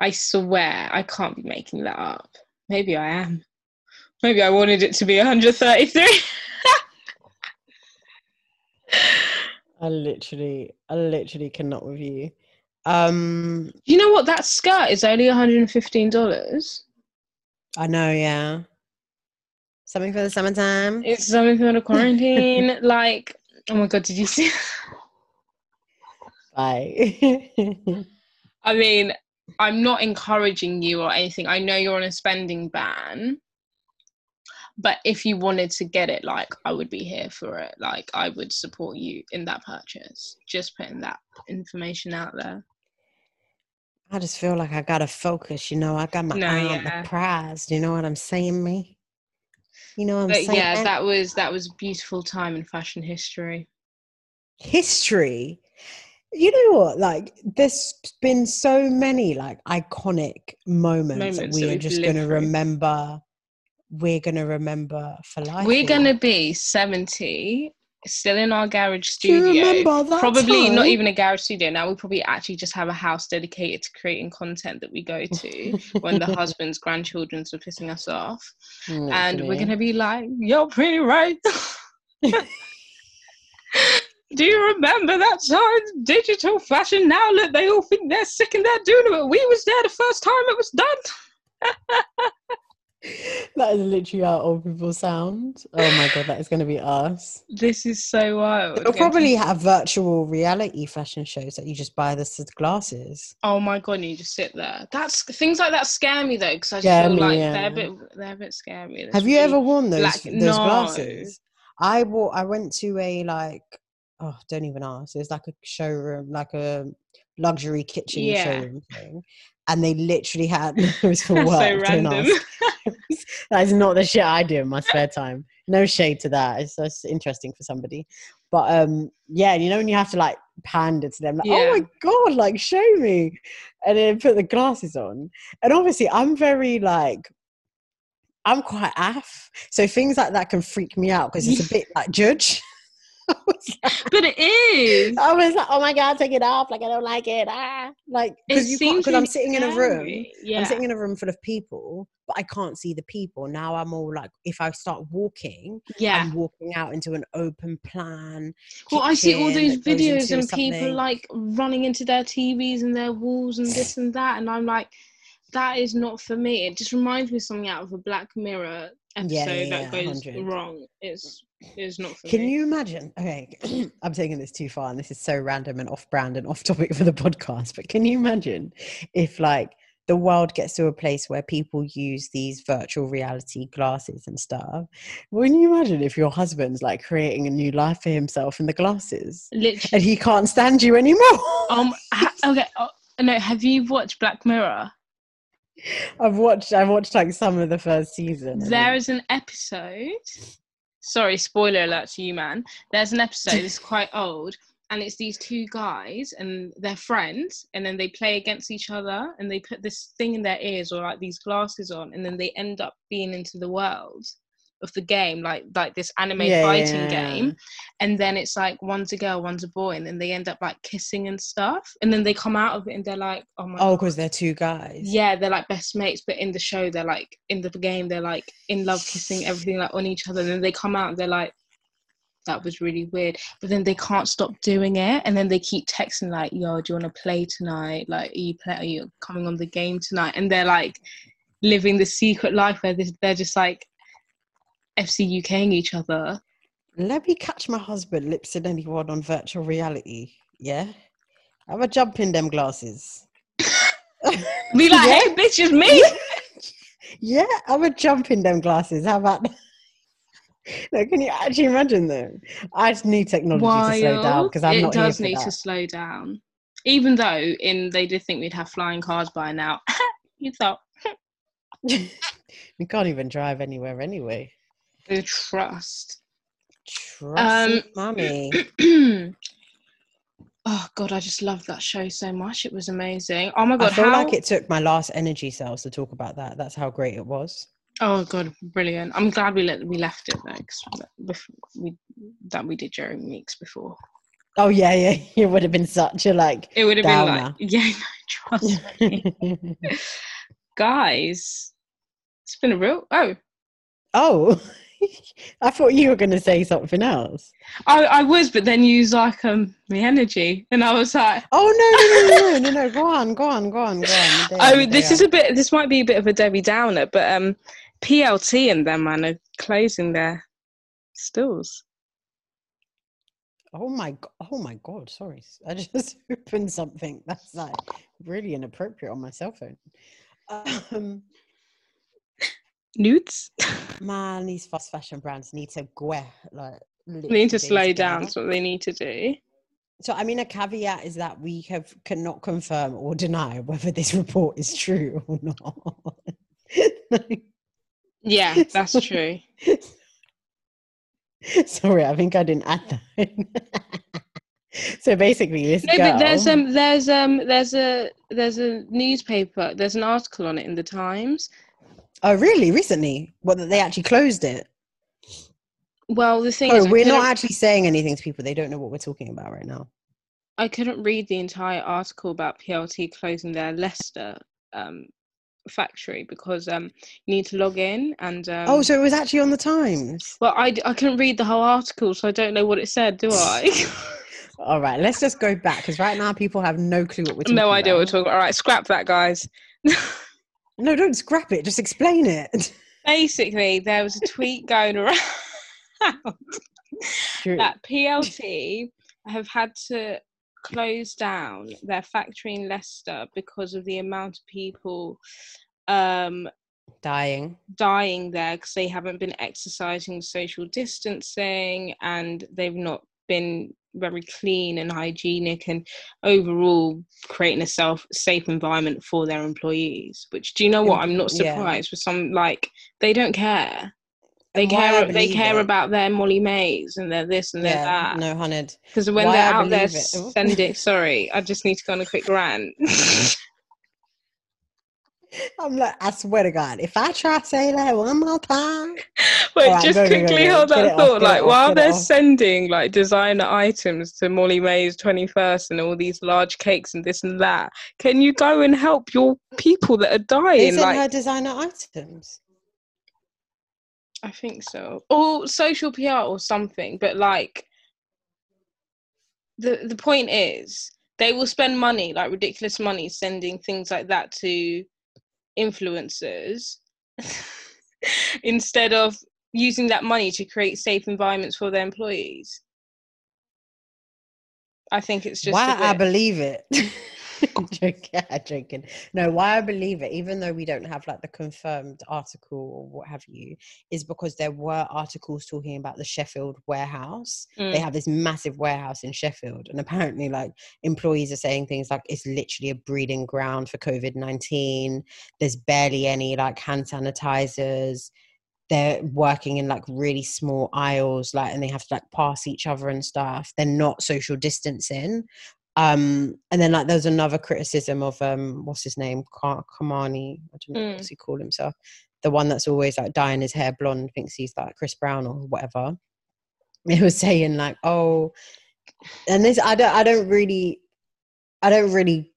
I swear I can't be making that up. Maybe I am. Maybe I wanted it to be 133. I literally, I literally cannot with you. Um, you know what? That skirt is only 115 dollars. I know, yeah. Something for the summertime. It's something for the quarantine. like, oh my god, did you see? Bye. I mean, I'm not encouraging you or anything. I know you're on a spending ban. but if you wanted to get it, like I would be here for it. Like I would support you in that purchase. Just putting that information out there. I just feel like I gotta focus. You know, I got my No, eye on the prize. You know what I'm saying, me? You know what I'm But saying? yeah, that was that was a beautiful time in fashion history. history. You know what? Like, there's been so many like iconic moments, that we that are just gonna through. remember. We're gonna remember for life. We're gonna be 70, still in our garage Do you studio. remember that Probably not even a garage studio. Now we probably actually just have a house dedicated to creating content that we go to when the husband's grandchildren's are pissing us off. Mm, and we're gonna be like, You're pretty right. Do you remember that time? Digital fashion now look, they all think they're sick and they're doing it. We was there the first time it was done. that is literally how old people sound. Oh my god, that is going to be us. This is so wild. They'll probably have virtual reality fashion shows that you just buy the glasses. Oh my god, and you just sit there. That's things like that scare me though, because I just Scare feel me, like yeah. they're a bit they're a bit scary. There's Have you ever worn those black- those no. glasses? I wore. I went to a like. Oh, don't even ask. It's like a showroom, like a luxury kitchen Yeah. showroom thing, and they literally had those for That's work. so random. That is not the shit I do in my spare time. No shade to that. It's just interesting for somebody. But um, yeah, you know when you have to like pander to them, like, oh my god, like show me, and then put the glasses on. And obviously, I'm very like, I'm quite af, so things like that can freak me out because it's a bit like judge. Like, But it is. I was like, oh my god, take it off! Like I don't like it. Ah, like because you seems because I'm sitting in a room. Yeah. I'm sitting in a room full of people, but I can't see the people. Now I'm all like, if I start walking, yeah. I'm walking out into an open plan. Well, I see all those videos and people like running into their TVs and their walls and this and that, and I'm like, that is not for me. It just reminds me of something out of a Black Mirror episode Yeah, yeah, that goes 100. wrong. It's it's not for Can me. you imagine? Okay, I'm taking this too far, and this is so random and off brand and off topic for the podcast. But can you imagine if, like, the world gets to a place where people use these virtual reality glasses and stuff? Wouldn't you imagine if your husband's like creating a new life for himself in the glasses, Literally. and he can't stand you anymore? Um. ha- okay. Oh, no. Have you watched Black Mirror? I've watched. I've watched like some of the first season. There is an episode. Sorry, spoiler alert to you, man. There's an episode. It's quite old, and it's these two guys, and they're friends, and then they play against each other, and they put this thing in their ears or like these glasses on, and then they end up being into the world of the game, like like this anime Yeah, fighting yeah, game, and then it's like one's a girl, one's a boy, and then they end up like kissing and stuff, and then they come out of it, and they're like, oh my Oh, because they're two guys. yeah, they're like best mates, but in the show, they're like in the game, they're like in love, kissing everything like on each other. And then they come out, and they're like, "That was really weird," but then they can't stop doing it, and then they keep texting like, "Yo, do you want to play tonight? Like, are you play? Are you coming on the game tonight?" And they're like living the secret life where they're just like FC UKing each other. Let me catch my husband lips in anyone on virtual reality. Yeah. Have a jump in them glasses. Be like, Yeah. "Hey, bitch, it's me." Yeah, have a jump in them glasses. How about no, can you actually imagine them? I just need technology to slow down because I'm it not does here for need that. to slow down. Even though in they did think we'd have flying cars by now. you thought we can't even drive anywhere anyway. The trust. Trust Um, mommy. oh god, I just loved that show so much. It was amazing. Oh my god, I feel how like it took my last energy cells to talk about that. That's how great it was. Oh god, brilliant. I'm glad we let we left it though, bef- we that we did Jeremy Meeks before. Oh yeah, yeah. It would have been such a like It would have been like, yeah, no, trust me. Guys, it's been a real oh. Oh, I thought you were going to say something else. I, I was, but then you was like um the energy, and I was like, Oh no, no, no, no, no, no! Go on, go on, go on, go on. Day oh, this is a bit. This might be a bit of a Debbie Downer, but um, PLT and them man are closing their stores. Oh my, oh my God! Sorry, I just opened something that's like really inappropriate on my cell phone. Um, nudes. Man, these fast fashion brands need to go like. they need to slow down. That's what they need to do. So, I mean, a caveat is that we have cannot confirm or deny whether this report is true or not. Like, Yeah, that's true. Sorry, I think I didn't add that. so basically, this No, girl. but there's um there's um there's a there's a newspaper. There's an article on it in the Times. Oh, really? Recently? What? That they actually closed it? Well, the thing Oh, is, we're not actually saying anything to people. They don't know what we're talking about right now. I couldn't read the entire article about PLT closing their Leicester um, factory because um, you need to log in and. Um, oh, so it was actually on the Times. well, I, I couldn't read the whole article, so I don't know what it said, do I? All right, let's just go back because right now people have no clue what we're talking no idea what we're talking about. All right, scrap that, guys. No, don't scrap it. Just explain it. Basically, there was a tweet going around that PLT have had to close down their factory in Leicester because of the amount of people um, Dying. dying there because they haven't been exercising social distancing and they've not been very clean and hygienic and overall creating a self safe environment for their employees which do you know what? I'm not Yeah. surprised with some like they don't care. They care they care it- about their Molly-Maes and their this and their Yeah, that. no, honey. because when why they're I out there it- sending sorry i just need to go on a quick rant I'm like, I swear to God, if I try to say that one more time, Wait, Alright, just go, go, go, quickly go. hold that it off, thought. Like while they're sending like designer items to Molly-Mae's 21st and all these large cakes and this and that, can you go and help your people that are dying? sent Like her designer items. I think so, or social PR or something. But like the the point is, they will spend money, like ridiculous money, sending things like that to influencers instead of using that money to create safe environments for their employees. I think it's just why I believe it. joking, joking. No, why I believe it, even though we don't have like the confirmed article or what have you, is because there were articles talking about the Sheffield warehouse. They Mm. have this massive warehouse in Sheffield, and apparently, like employees are saying things like it's literally a breeding ground for COVID nineteen. There's barely any like hand sanitizers. They're working in like really small aisles, like, and they have to like pass each other and stuff. They're not social distancing. Um, and then like there's another criticism of um, what's his name, Ka- Kamani. I don't know Mm. what's he called himself. The one that's always like dyeing his hair blonde, thinks he's like Chris Brown or whatever. It was saying like, oh, and this I don't I don't really I don't really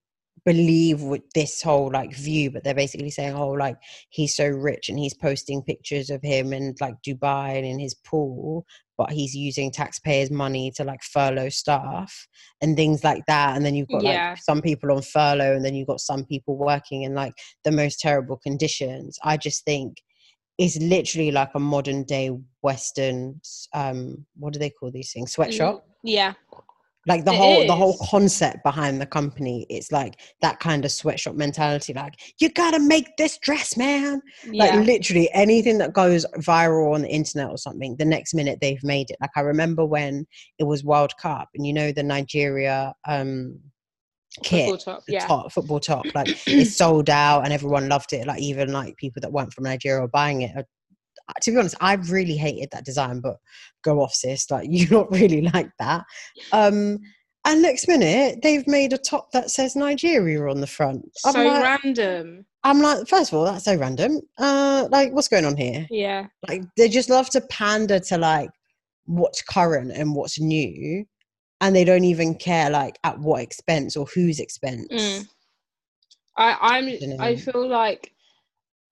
believe with this whole like view, but they're basically saying, oh, like he's so rich and he's posting pictures of him and like Dubai and in his pool, but he's using taxpayers' money to like furlough staff and things like that. And then you've got Yeah. like some people on furlough, and then you've got some people working in like the most terrible conditions. I just think it's literally like a modern day Western, um, what do they call these things? Sweatshop Yeah, like the It whole the whole concept behind the company it's like that kind of sweatshop mentality like you gotta make this dress man. Like literally anything that goes viral on the internet or something the next minute they've made it. Like i remember when it was world cup and you know the nigeria um kit Football top, the yeah. top football top like it sold out and everyone loved it. Like even like people that weren't from nigeria were buying it to be honest i really hated that design but go off sis like you not really like that um and next minute they've made a top that says nigeria on the front i'm so like random. i'm like first of all that's so random uh like what's going on here Yeah, like they just love to pander to like what's current and what's new and they don't even care like at what expense or whose expense Mm. I I'm Dunno. I feel like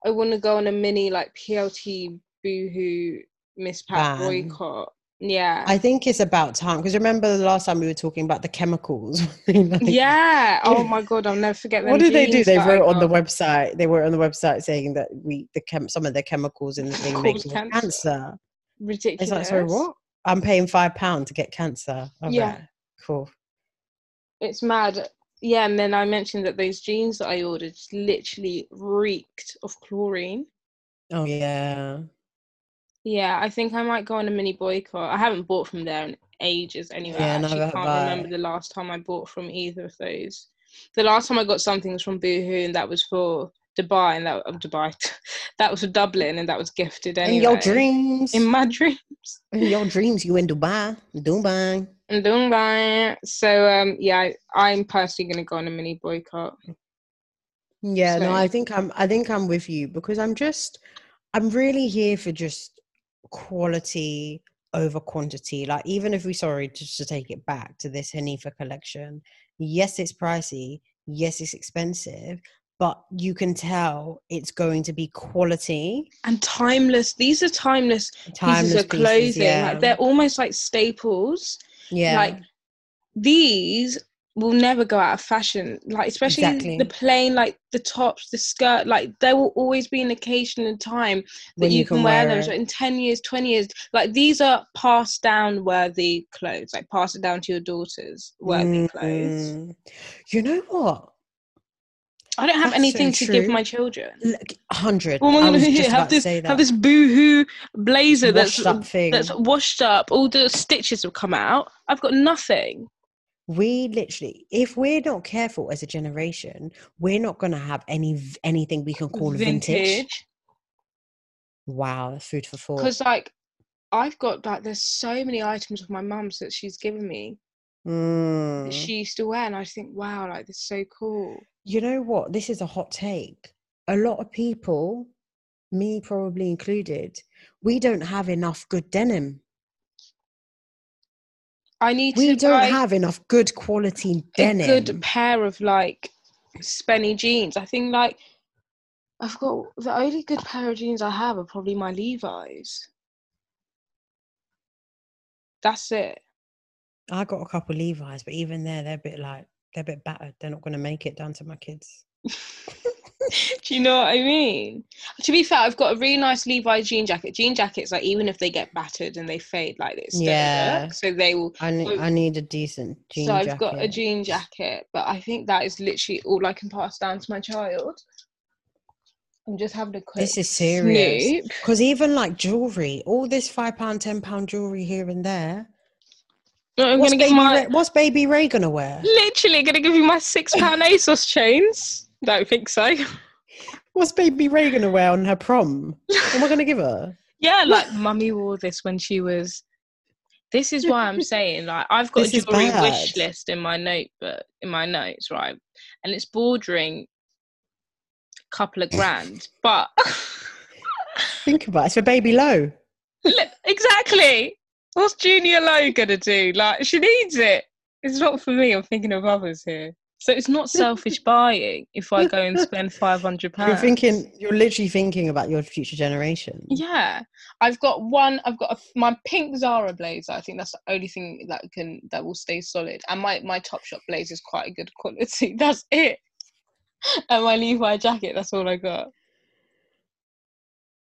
I want to go on a mini like PLT boohoo Misspap Ban. boycott. Yeah, I think it's about time because remember the last time we were talking about the chemicals. Like, yeah. Oh my god, I'll never forget. What did they do? They wrote on the website. They wrote on the website saying that we the chem some of the chemicals in the thing make cancer. cancer. ridiculous. It's like, sorry, what? I'm paying five pounds to get cancer. All Yeah. right, cool. It's mad. Yeah, and then I mentioned that those jeans that I ordered literally reeked of chlorine. Oh yeah. Yeah, I think I might go on a mini boycott. I haven't bought from there in ages anyway. Yeah, I actually can't remember the last time I bought from either of those. The last time I got something was from Boohoo, and that was for Dubai, and that of Dubai, that was for Dublin, and that was gifted anyway. In your dreams. In my dreams. In your dreams, you in Dubai. Dubai. In Dubai. So um, yeah, I, I'm personally going to go on a mini boycott. Yeah, no, I think I'm I think I'm with you because I'm just I'm really here for just quality over quantity. Like even if we sorry, just to take it back to this Hanifa collection, yes, it's pricey, yes, it's expensive, but you can tell it's going to be quality. And timeless. These are timeless, Timeless pieces of clothing. yeah. Like they're almost like staples. yeah. like these will never go out of fashion like especially Exactly. the plain like the tops the skirt like there will always be an occasion and time that you, you can, wear, wear them it. in 10 years 20 years like these are passed down worthy clothes like pass it down to your daughters worthy clothes Mm. You know what? i don't have That's so anything to give my children hundred. What am I I gonna have about to this say that. have this boohoo blazer that's washed up thing. that's washed up all the stitches have come out i've got nothing we literally if we're not careful as a generation we're not going to have any anything we can call vintage, wow food for thought. Because like I've got like there's so many items of my mum's that she's given me Mm. that she used to wear, and I think, wow, like this is so cool. you know what? This is a hot take. A lot of people me probably included we don't have enough good denim I need to. we don't have enough good quality denim. a good pair of like spenny jeans. I think like I've got the only good pair of jeans I have are probably my Levi's. That's it. i got a couple levi's but even there they're a bit like they're a bit battered they're not going to make it down to my kids Do you know what I mean? To be fair, I've got a really nice Levi's jean jacket. Jean jackets, like even if they get battered and they fade, like still Yeah. work. So they will i need i need a decent jean jacket. so I've jacket got a jean jacket, but I think that is literally all I can pass down to my child. I'm just having a quick This is serious. Because even like jewelry, all this five pound, ten pound jewelry here and there. No, I'm what's, gonna baby my Ray, what's baby Ray gonna wear? literally gonna give you my six pound ASOS chains. Don't think so. What's baby Ray gonna wear on her prom? What am I gonna give her? Yeah, like mummy wore this when she was. This is why I'm saying like I've got This a is jewelry bad. wish list in my notebook in my notes, right? And it's bordering a couple of grand, but Think about it. It's for baby Low. Li- exactly. What's Junior Low gonna do? Like she needs it. It's not for me. I'm thinking of others here. So it's not selfish buying if I go and spend five hundred pounds. You're thinking. You're literally thinking about your future generation. Yeah, I've got one. I've got a, my pink Zara blazer. I think that's the only thing that can that will stay solid. And my my Topshop blazer is quite a good quality. That's it. And my Levi jacket. That's all I got.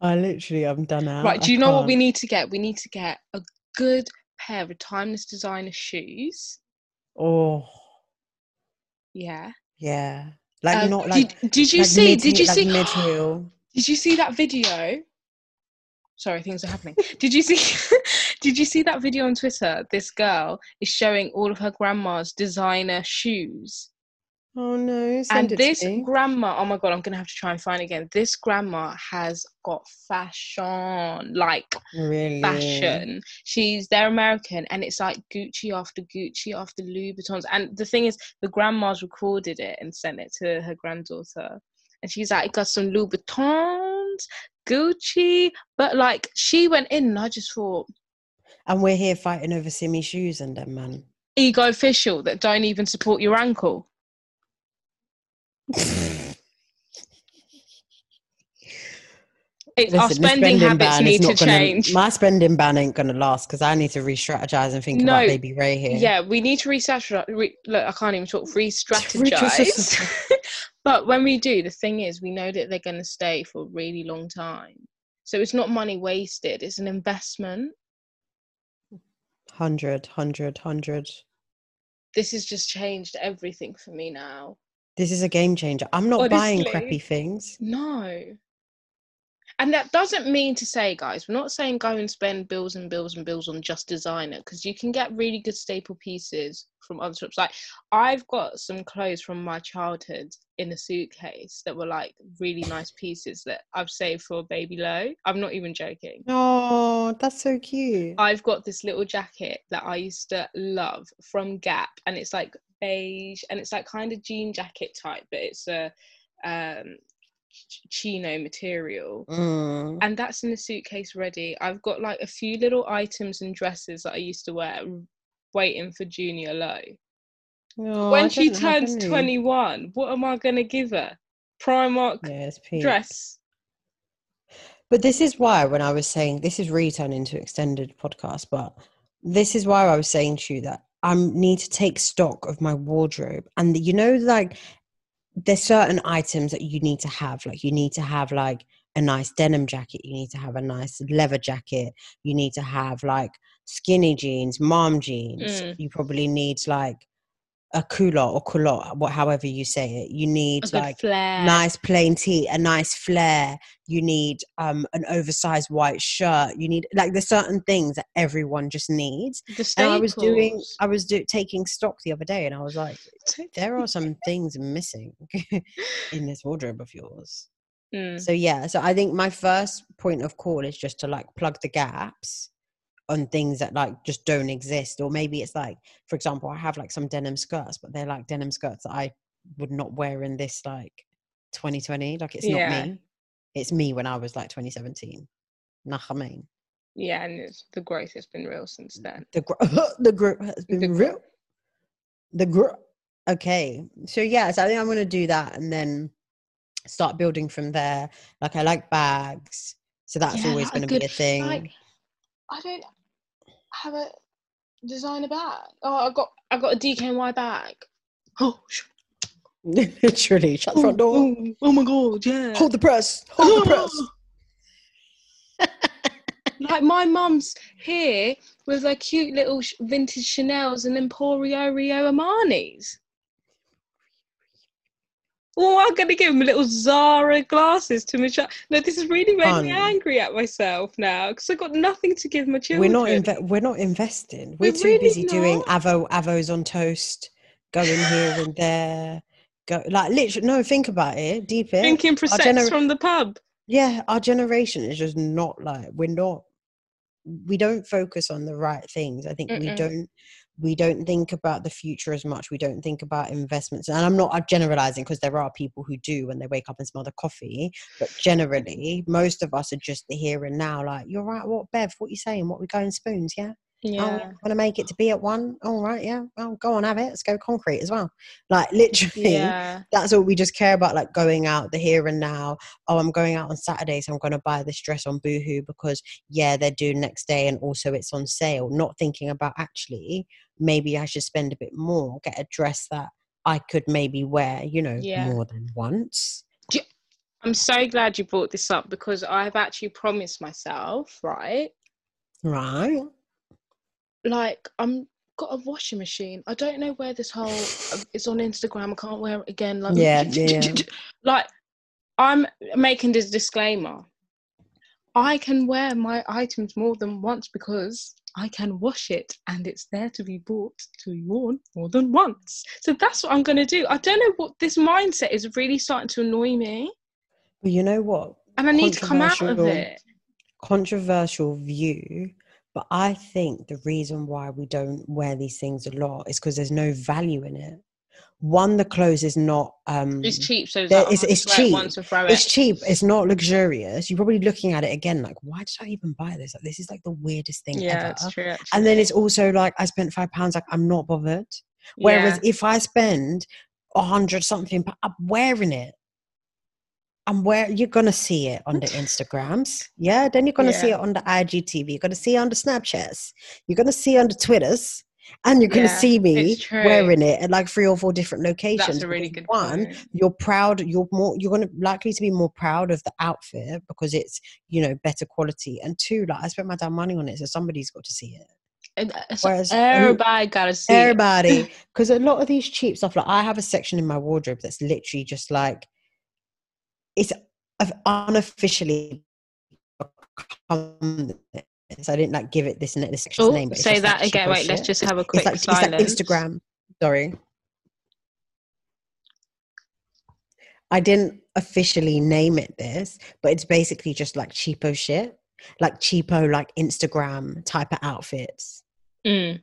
I literally, I'm done out. right. Do I you know what we need to get? We need to get a good pair of timeless designer shoes. Oh, Yeah. yeah. Like Um, not like. did, did you like see mid- did you like see mid heel? did you see that video sorry things are happening did you see did you see that video on twitter this girl is showing all of her grandma's designer shoes Oh no! And it this grandma oh my god i'm gonna have to try and find again this grandma has got fashion like really fashion. She's they're American, and it's like Gucci after Gucci after Louis Louboutins. And the thing is, the grandma's recorded it and sent it to her granddaughter, and she's like, "Got some Louis Louboutins, Gucci," but like she went in, and I just thought, And we're here fighting over Simmi shoes and them, man. ego official that don't even support your ankle. It's, our Listen, the spending habits need to gonna- change. My spending ban ain't gonna last because I need to re-strategize and think No, about Baby Ray here. Yeah, we need to re-strategize. Re- look, I can't even talk. Re-strategize. Re-strategize. but when we do, the thing is, we know that they're going to stay for a really long time. So it's not money wasted. It's an investment. Hundred, hundred, hundred. This has just changed everything for me now. This is a game changer. I'm not buying crappy things. No. and that doesn't mean to say, guys, we're not saying go and spend bills and bills and bills on just designer because you can get really good staple pieces from other shops. Like I've got some clothes from my childhood in a suitcase that were like really nice pieces that I've saved for baby low. I'm not even joking. Oh, that's so cute. I've got this little jacket that I used to love from Gap, and it's like beige, and it's like kind of jean jacket type, but it's a um, chino material, Mm. and that's in the suitcase ready. I've got like a few little items and dresses that I used to wear, waiting for Junior Low. Oh, when she turns any. 21, what am I gonna give her? Primark peak. dress. But this is why when I was saying this is really turned into extended podcast, but this is why I was saying to you that I need to take stock of my wardrobe. And you know, like there's certain items that you need to have. Like you need to have like a nice denim jacket, you need to have a nice leather jacket, you need to have like skinny jeans, mom jeans. Mm. You probably need like a culotte or culotte, what however you say it. You need like flair. nice plain tee, a nice flare. You need um an oversized white shirt. You need like there's certain things that everyone just needs. And I was doing. I was do, taking stock the other day, and I was like, there are some things missing in this wardrobe of yours. Mm. So yeah, so I think my first point of call is just to like plug the gaps on things that like just don't exist, or maybe it's like, for example, I have like some denim skirts, but they're like denim skirts that I would not wear in this like 2020. Like it's Yeah. not me. It's me when I was like 2017. Nah, I mean, Yeah, and it's, the growth has been real since then. the gr- the group has been The real. The group. Okay, so yeah, so I think I'm gonna do that and then start building from there. Like I like bags, so that's Yeah, always gonna be a thing. like- I don't have a designer bag. Oh, I got I got a DKNY bag. Oh, sh- Literally, shut the front door. Oh, oh, oh my god, yeah. Hold the press. Hold the press. like my mum's here with her cute little vintage Chanel's and Emporio Rio Armani's. Oh, I'm gonna give him little Zara glasses to my child. No, this has really made me angry at myself now because I've got nothing to give my children. We're not inve- we're not investing. We're, We're too really busy doing avo avos on toast, going here and there. Go like literally. No, think about it. Deep. Drinking Our prosecco gener- from the pub. yeah, our generation is just not like we're not. We don't focus on the right things. I think we Mm-mm. don't. We don't think about the future as much. We don't think about investments. And I'm not generalizing because there are people who do when they wake up and smell the coffee. But generally, most of us are just the here and now. Like, you're right. What, Bev? What you saying? What we going spoons? Yeah. Oh, want to make it to be at one? All right, yeah. Oh, go on, have it. Let's go concrete as well. Like literally, Yeah. that's all we just care about. Like going out, the here and now. Oh, I'm going out on Saturday, so I'm going to buy this dress on Boohoo because yeah, they're due next day, and also it's on sale. Not thinking about actually, maybe I should spend a bit more, get a dress that I could maybe wear, you know, Yeah. more than once. I'm so glad you brought this up because I've actually promised myself, right? Right. Like I'm got a washing machine. I don't know where this whole it's on Instagram. I can't wear it again. Like Yeah, yeah. like I'm making this disclaimer. I can wear my items more than once because I can wash it and it's there to be bought to be worn more than once. So that's what I'm going to do. I don't know what this mindset is really starting to annoy me But you know what? and I need to come out of it. controversial view, but I think the reason why we don't wear these things a lot is because there's no value in it. One, the clothes is not um It's cheap, so it's, There- it's- it's it cheap. throw it's cheap, it's not luxurious. You're probably looking at it again like, why did I even buy this? Like this is like the weirdest thing Yeah, ever. it's true. Actually. And then it's also like I spent five pounds, like I'm not bothered. Whereas Yeah. if I spend a hundred something, I'm wearing it. I'm where you're gonna see it on the Instagrams, yeah. Then you're gonna see it on the IGTV. You're gonna see it on the Snapchats. You're gonna see it on the Twitters, and you're gonna Yeah, see me wearing it at like three or four different locations. that's a really good one. point. You're proud. You're more. You're gonna likely to be more proud of the outfit because it's you know better quality. And two, like I spent my damn money on it, so somebody's got to see it. And, uh, Whereas, everybody gotta see everybody because a lot of these cheap stuff like i have a section in my wardrobe that's literally just like it's unofficially this. I didn't like give it this, this Oh, name. but say just, like, that again. Wait, let's just have a It's quick like it's like. Instagram. Sorry. I didn't officially name it this, but it's basically just like cheapo shit, like cheapo, like Instagram type of outfits. Mm.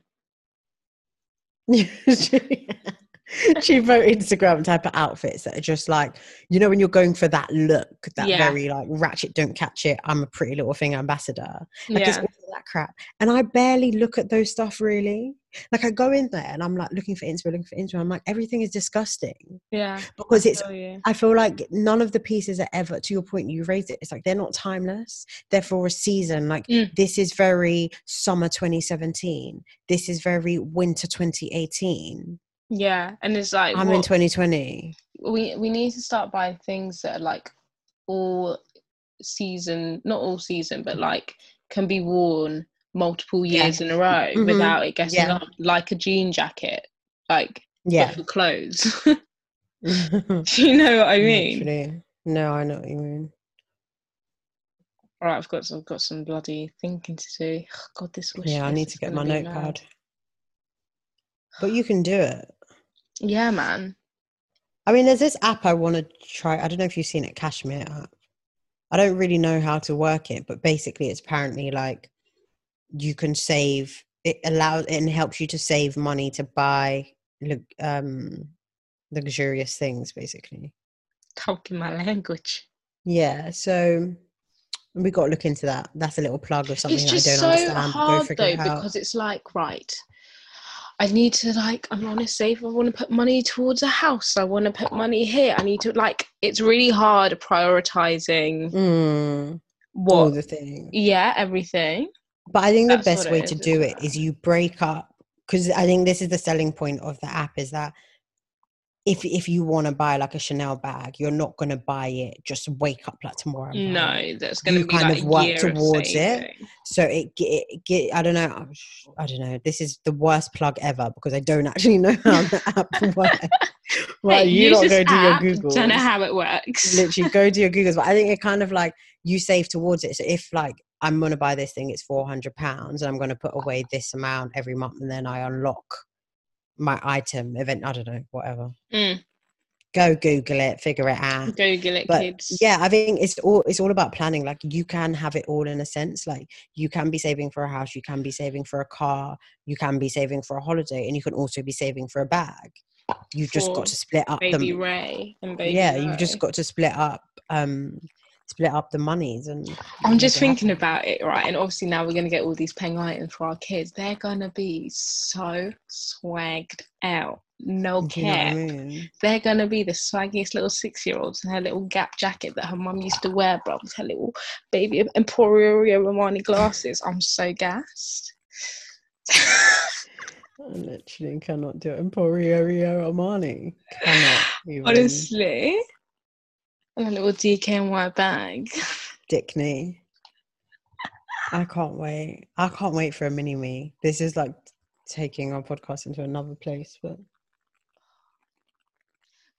cheapo Instagram type of outfits that are just like, you know, when you're going for that look, that Yeah. very like ratchet, don't catch it. I'm a pretty little thing ambassador. Like Yeah. all that crap. And I barely look at those stuff really. Like I go in there and I'm like looking for Instagram, looking for Instagram. I'm like, everything is disgusting Yeah. because it's feel. I feel like none of the pieces are ever, to your point, you raised it. It's like they're not timeless. They're for a season. Like Mm. this is very summer 2017. This is very winter 2018. Yeah. And it's like I'm in 2020. we we need to start buying things that are like all season not all season but like can be worn multiple years in a row Mhm. without it getting Yeah. up like a jean jacket like Yeah. for clothes do you know what i mean Literally. No, I know what you mean. all right i've got some, I've got some bloody thinking to do god this wish Yeah, I need to get my notepad. But you can do it. yeah man I mean, there's this app I want to try. I don't know if you've seen it, Cashmere app. I don't really know how to work it, but basically, it's apparently like you can save. It allows and helps you to save money to buy um, luxurious things, basically. talking my language Yeah, so we got to look into that. That's a little plug of something it's that I just don't so understand. hard though because it's like right i need to like i want to save i want to put money towards a house i want to put money here i need to like it's really hard prioritizing Mm, all what the things. yeah everything. But I think the best way it to do isn't it is you break up because I think this is the selling point of the app is that if if you want to buy like a Chanel bag, you're not going to buy it just wake up like tomorrow. and buy it. no that's going to be kind like of work towards of it. So it get it get I don't know I don't know. This is the worst plug ever because I don't actually know how the app works. Well, Hey, you this go do your Google. Don't know how it works Literally go do your Googles. But I think it kind of like you save towards it. So if like I'm gonna buy this thing, it's four hundred pounds, and I'm gonna put away this amount every month, and then I unlock my item event. I don't know, whatever. Mm, Go Google it, figure it out. google it But kids yeah, I think it's all it's all about planning. Like you can have it all in a sense. Like you can be saving for a house, you can be saving for a car, you can be saving for a holiday, and you can also be saving for a bag. You've just got to split up baby the ray and baby yeah. You've just got to split up um split up the monies and I'm just thinking happen. about it, right? And obviously now we're going to get all these paying items for our kids. They're going to be so swagged out. No Do you know what I mean? They're going to be the swaggiest little six year olds in her little Gap jacket that her mum used to wear, bro, with her little baby Emporio Romani glasses. I'm so gassed. I literally cannot do it. Emporio Rio Armani. Cannot even. Honestly. And a little DKNY bag. Dickney. I can't wait. I can't wait for a mini me. This is like taking our podcast into another place, but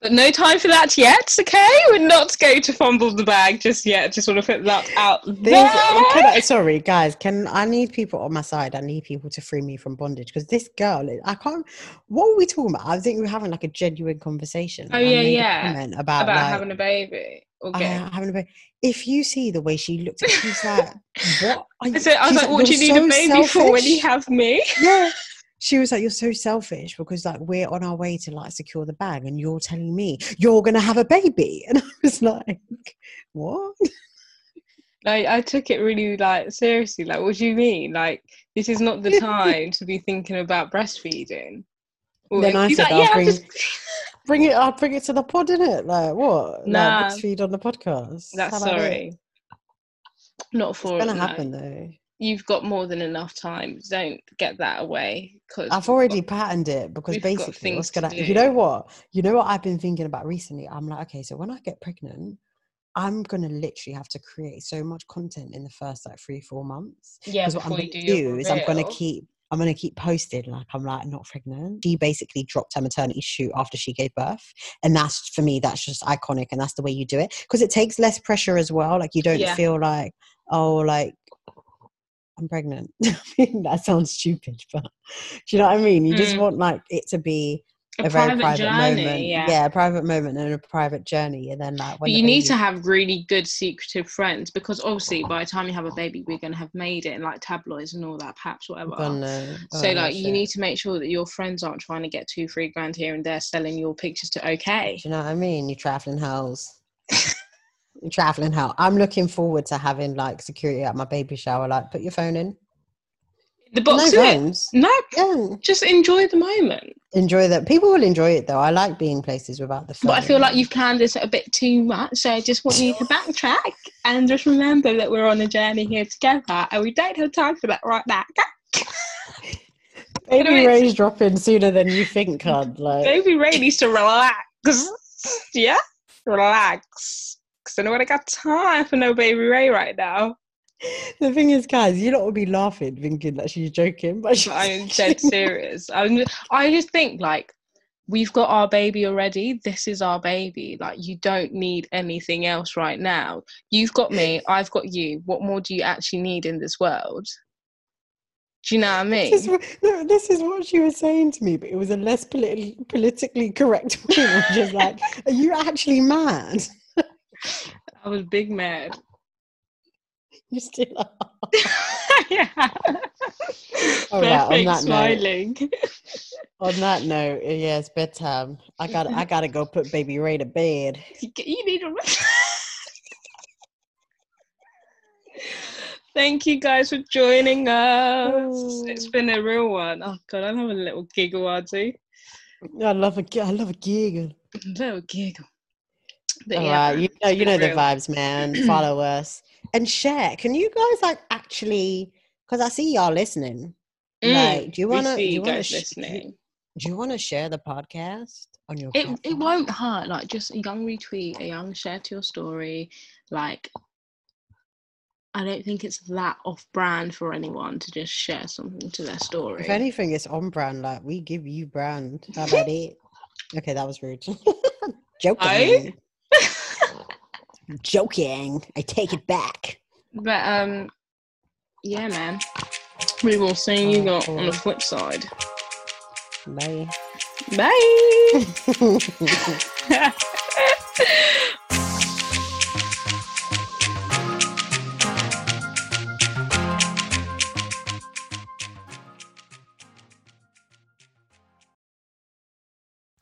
But no time for that yet, okay? We're not going to fumble the bag just yet. Just want to put that out there. can I, sorry, guys. Can I need people on my side? I need people to free me from bondage because this girl, I can't. What were we talking about? I think we were having like a genuine conversation. Oh, yeah, yeah. comment about, about like, having a baby. Okay. uh, having a baby. If you see the way she looked, at she's like, "What?" Are you? I said, I was she's like, what do you "You're need a so baby for when you have me? yeah. She was like, You're so selfish because like we're on our way to like secure the bag and you're telling me you're gonna have a baby. And I was like, What? Like, I took it really like seriously. Like, what do you mean? Like, this is not the time to be thinking about breastfeeding. Or- Then I said, like, I'll yeah, bring- just- Bring it I'll bring it to the pod, innit? Like what? Nah. Like breastfeed on the podcast. That's How it? sorry. Not It's gonna no. happen though. You've got more than enough time. Don't get that away. Because I've already patterned it because basically what's gonna you know what? You know what I've been thinking about recently? I'm like, okay, so when I get pregnant, I'm gonna literally have to create so much content in the first like three, four months. yeah. Because what I'm to do, do is I'm to keep I'm to keep posted like I'm like not pregnant. She basically dropped her maternity shoot after she gave birth, and that's for me that's just iconic, and that's the way you do it because it takes less pressure as well. Like you don't Yeah. feel like oh, like I'm pregnant. I mean, that sounds stupid, but do you know what I mean? You just Mm. want like it to be A, a, very private private journey, moment. yeah. a private moment and a private journey, and then like when you the need to have really good secretive friends because obviously by the time you have a baby, we're gonna have made it in like tabloids and all that, perhaps whatever. Oh, no. So Oh, like you shit. need to make sure that your friends aren't trying to get two, three grand here and there selling your pictures to okay. Do you know what I mean? You traveling house. traveling hell. I'm looking forward to having like security at my baby shower. Like, put your phone in. The box it. phones. No, Yeah. just enjoy the moment. Enjoy that. People will enjoy it though. I like being places without the phone. But I feel like you've planned this a bit too much, so I just want you to backtrack and just remember that we're on a journey here together, and we don't have time for that right now. baby Ray's dropping sooner than you think, cud. Like, Baby Ray needs to relax. Yeah, relax. I know I got time for no Baby Ray right now. the thing is, guys, you lot will be laughing, thinking that she's joking, but she's I'm dead serious. I'm, I just think like we've got our baby already. This is our baby. Like you don't need anything else right now. You've got me. I've got you. What more do you actually need in this world? Do you know what I mean? This is, no, this is what she was saying to me, but it was a less politically politically correct way. Is like, are you actually mad? I was big mad. You still are. yeah. All right, on Perfect that note. smiling. On that note, uh, yeah, it's bedtime. I got I gotta go put baby Ray to bed. you need to. Thank you guys for joining us. It's been a real one. Oh god, I'm having a little giggle, Auntie. I love a I love a giggle. A little giggle. But All yeah, right, you know you know the vibes, man. Follow us and share. Can you guys like actually? Because I see y'all listening. Mm, like, do you want to? Do you want to? Sh- do you want to share the podcast on your? It it won't hurt. Like just a young retweet, a young share to your story. Like I don't think it's that off brand for anyone to just share something to their story. If anything, it's on brand. Like we give you brand. How about it? Okay, that was rude. Joking. Joking. I take it back. But um, yeah, man. We will see you Oh, got on the flip side. Bye. Bye.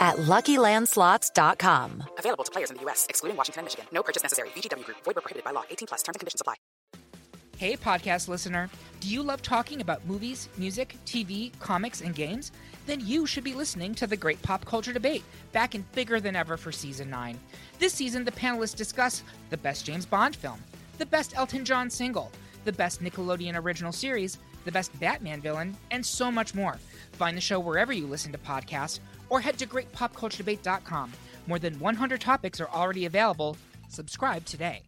at LuckyLandSlots.com. Available to players in the U.S., excluding Washington and Michigan. No purchase necessary. VGW Group. Void where prohibited by law. 18 plus. Terms and conditions apply. Hey, podcast listener. Do you love talking about movies, music, TV, comics, and games? Then you should be listening to The Great Pop Culture Debate, back and bigger than ever for season 9. This season, the panelists discuss the best James Bond film, the best Elton John single, the best Nickelodeon original series, the best Batman villain, and so much more. Find the show wherever you listen to podcasts or head to greatpopculturedebate.com. More than 100 topics are already available. Subscribe today.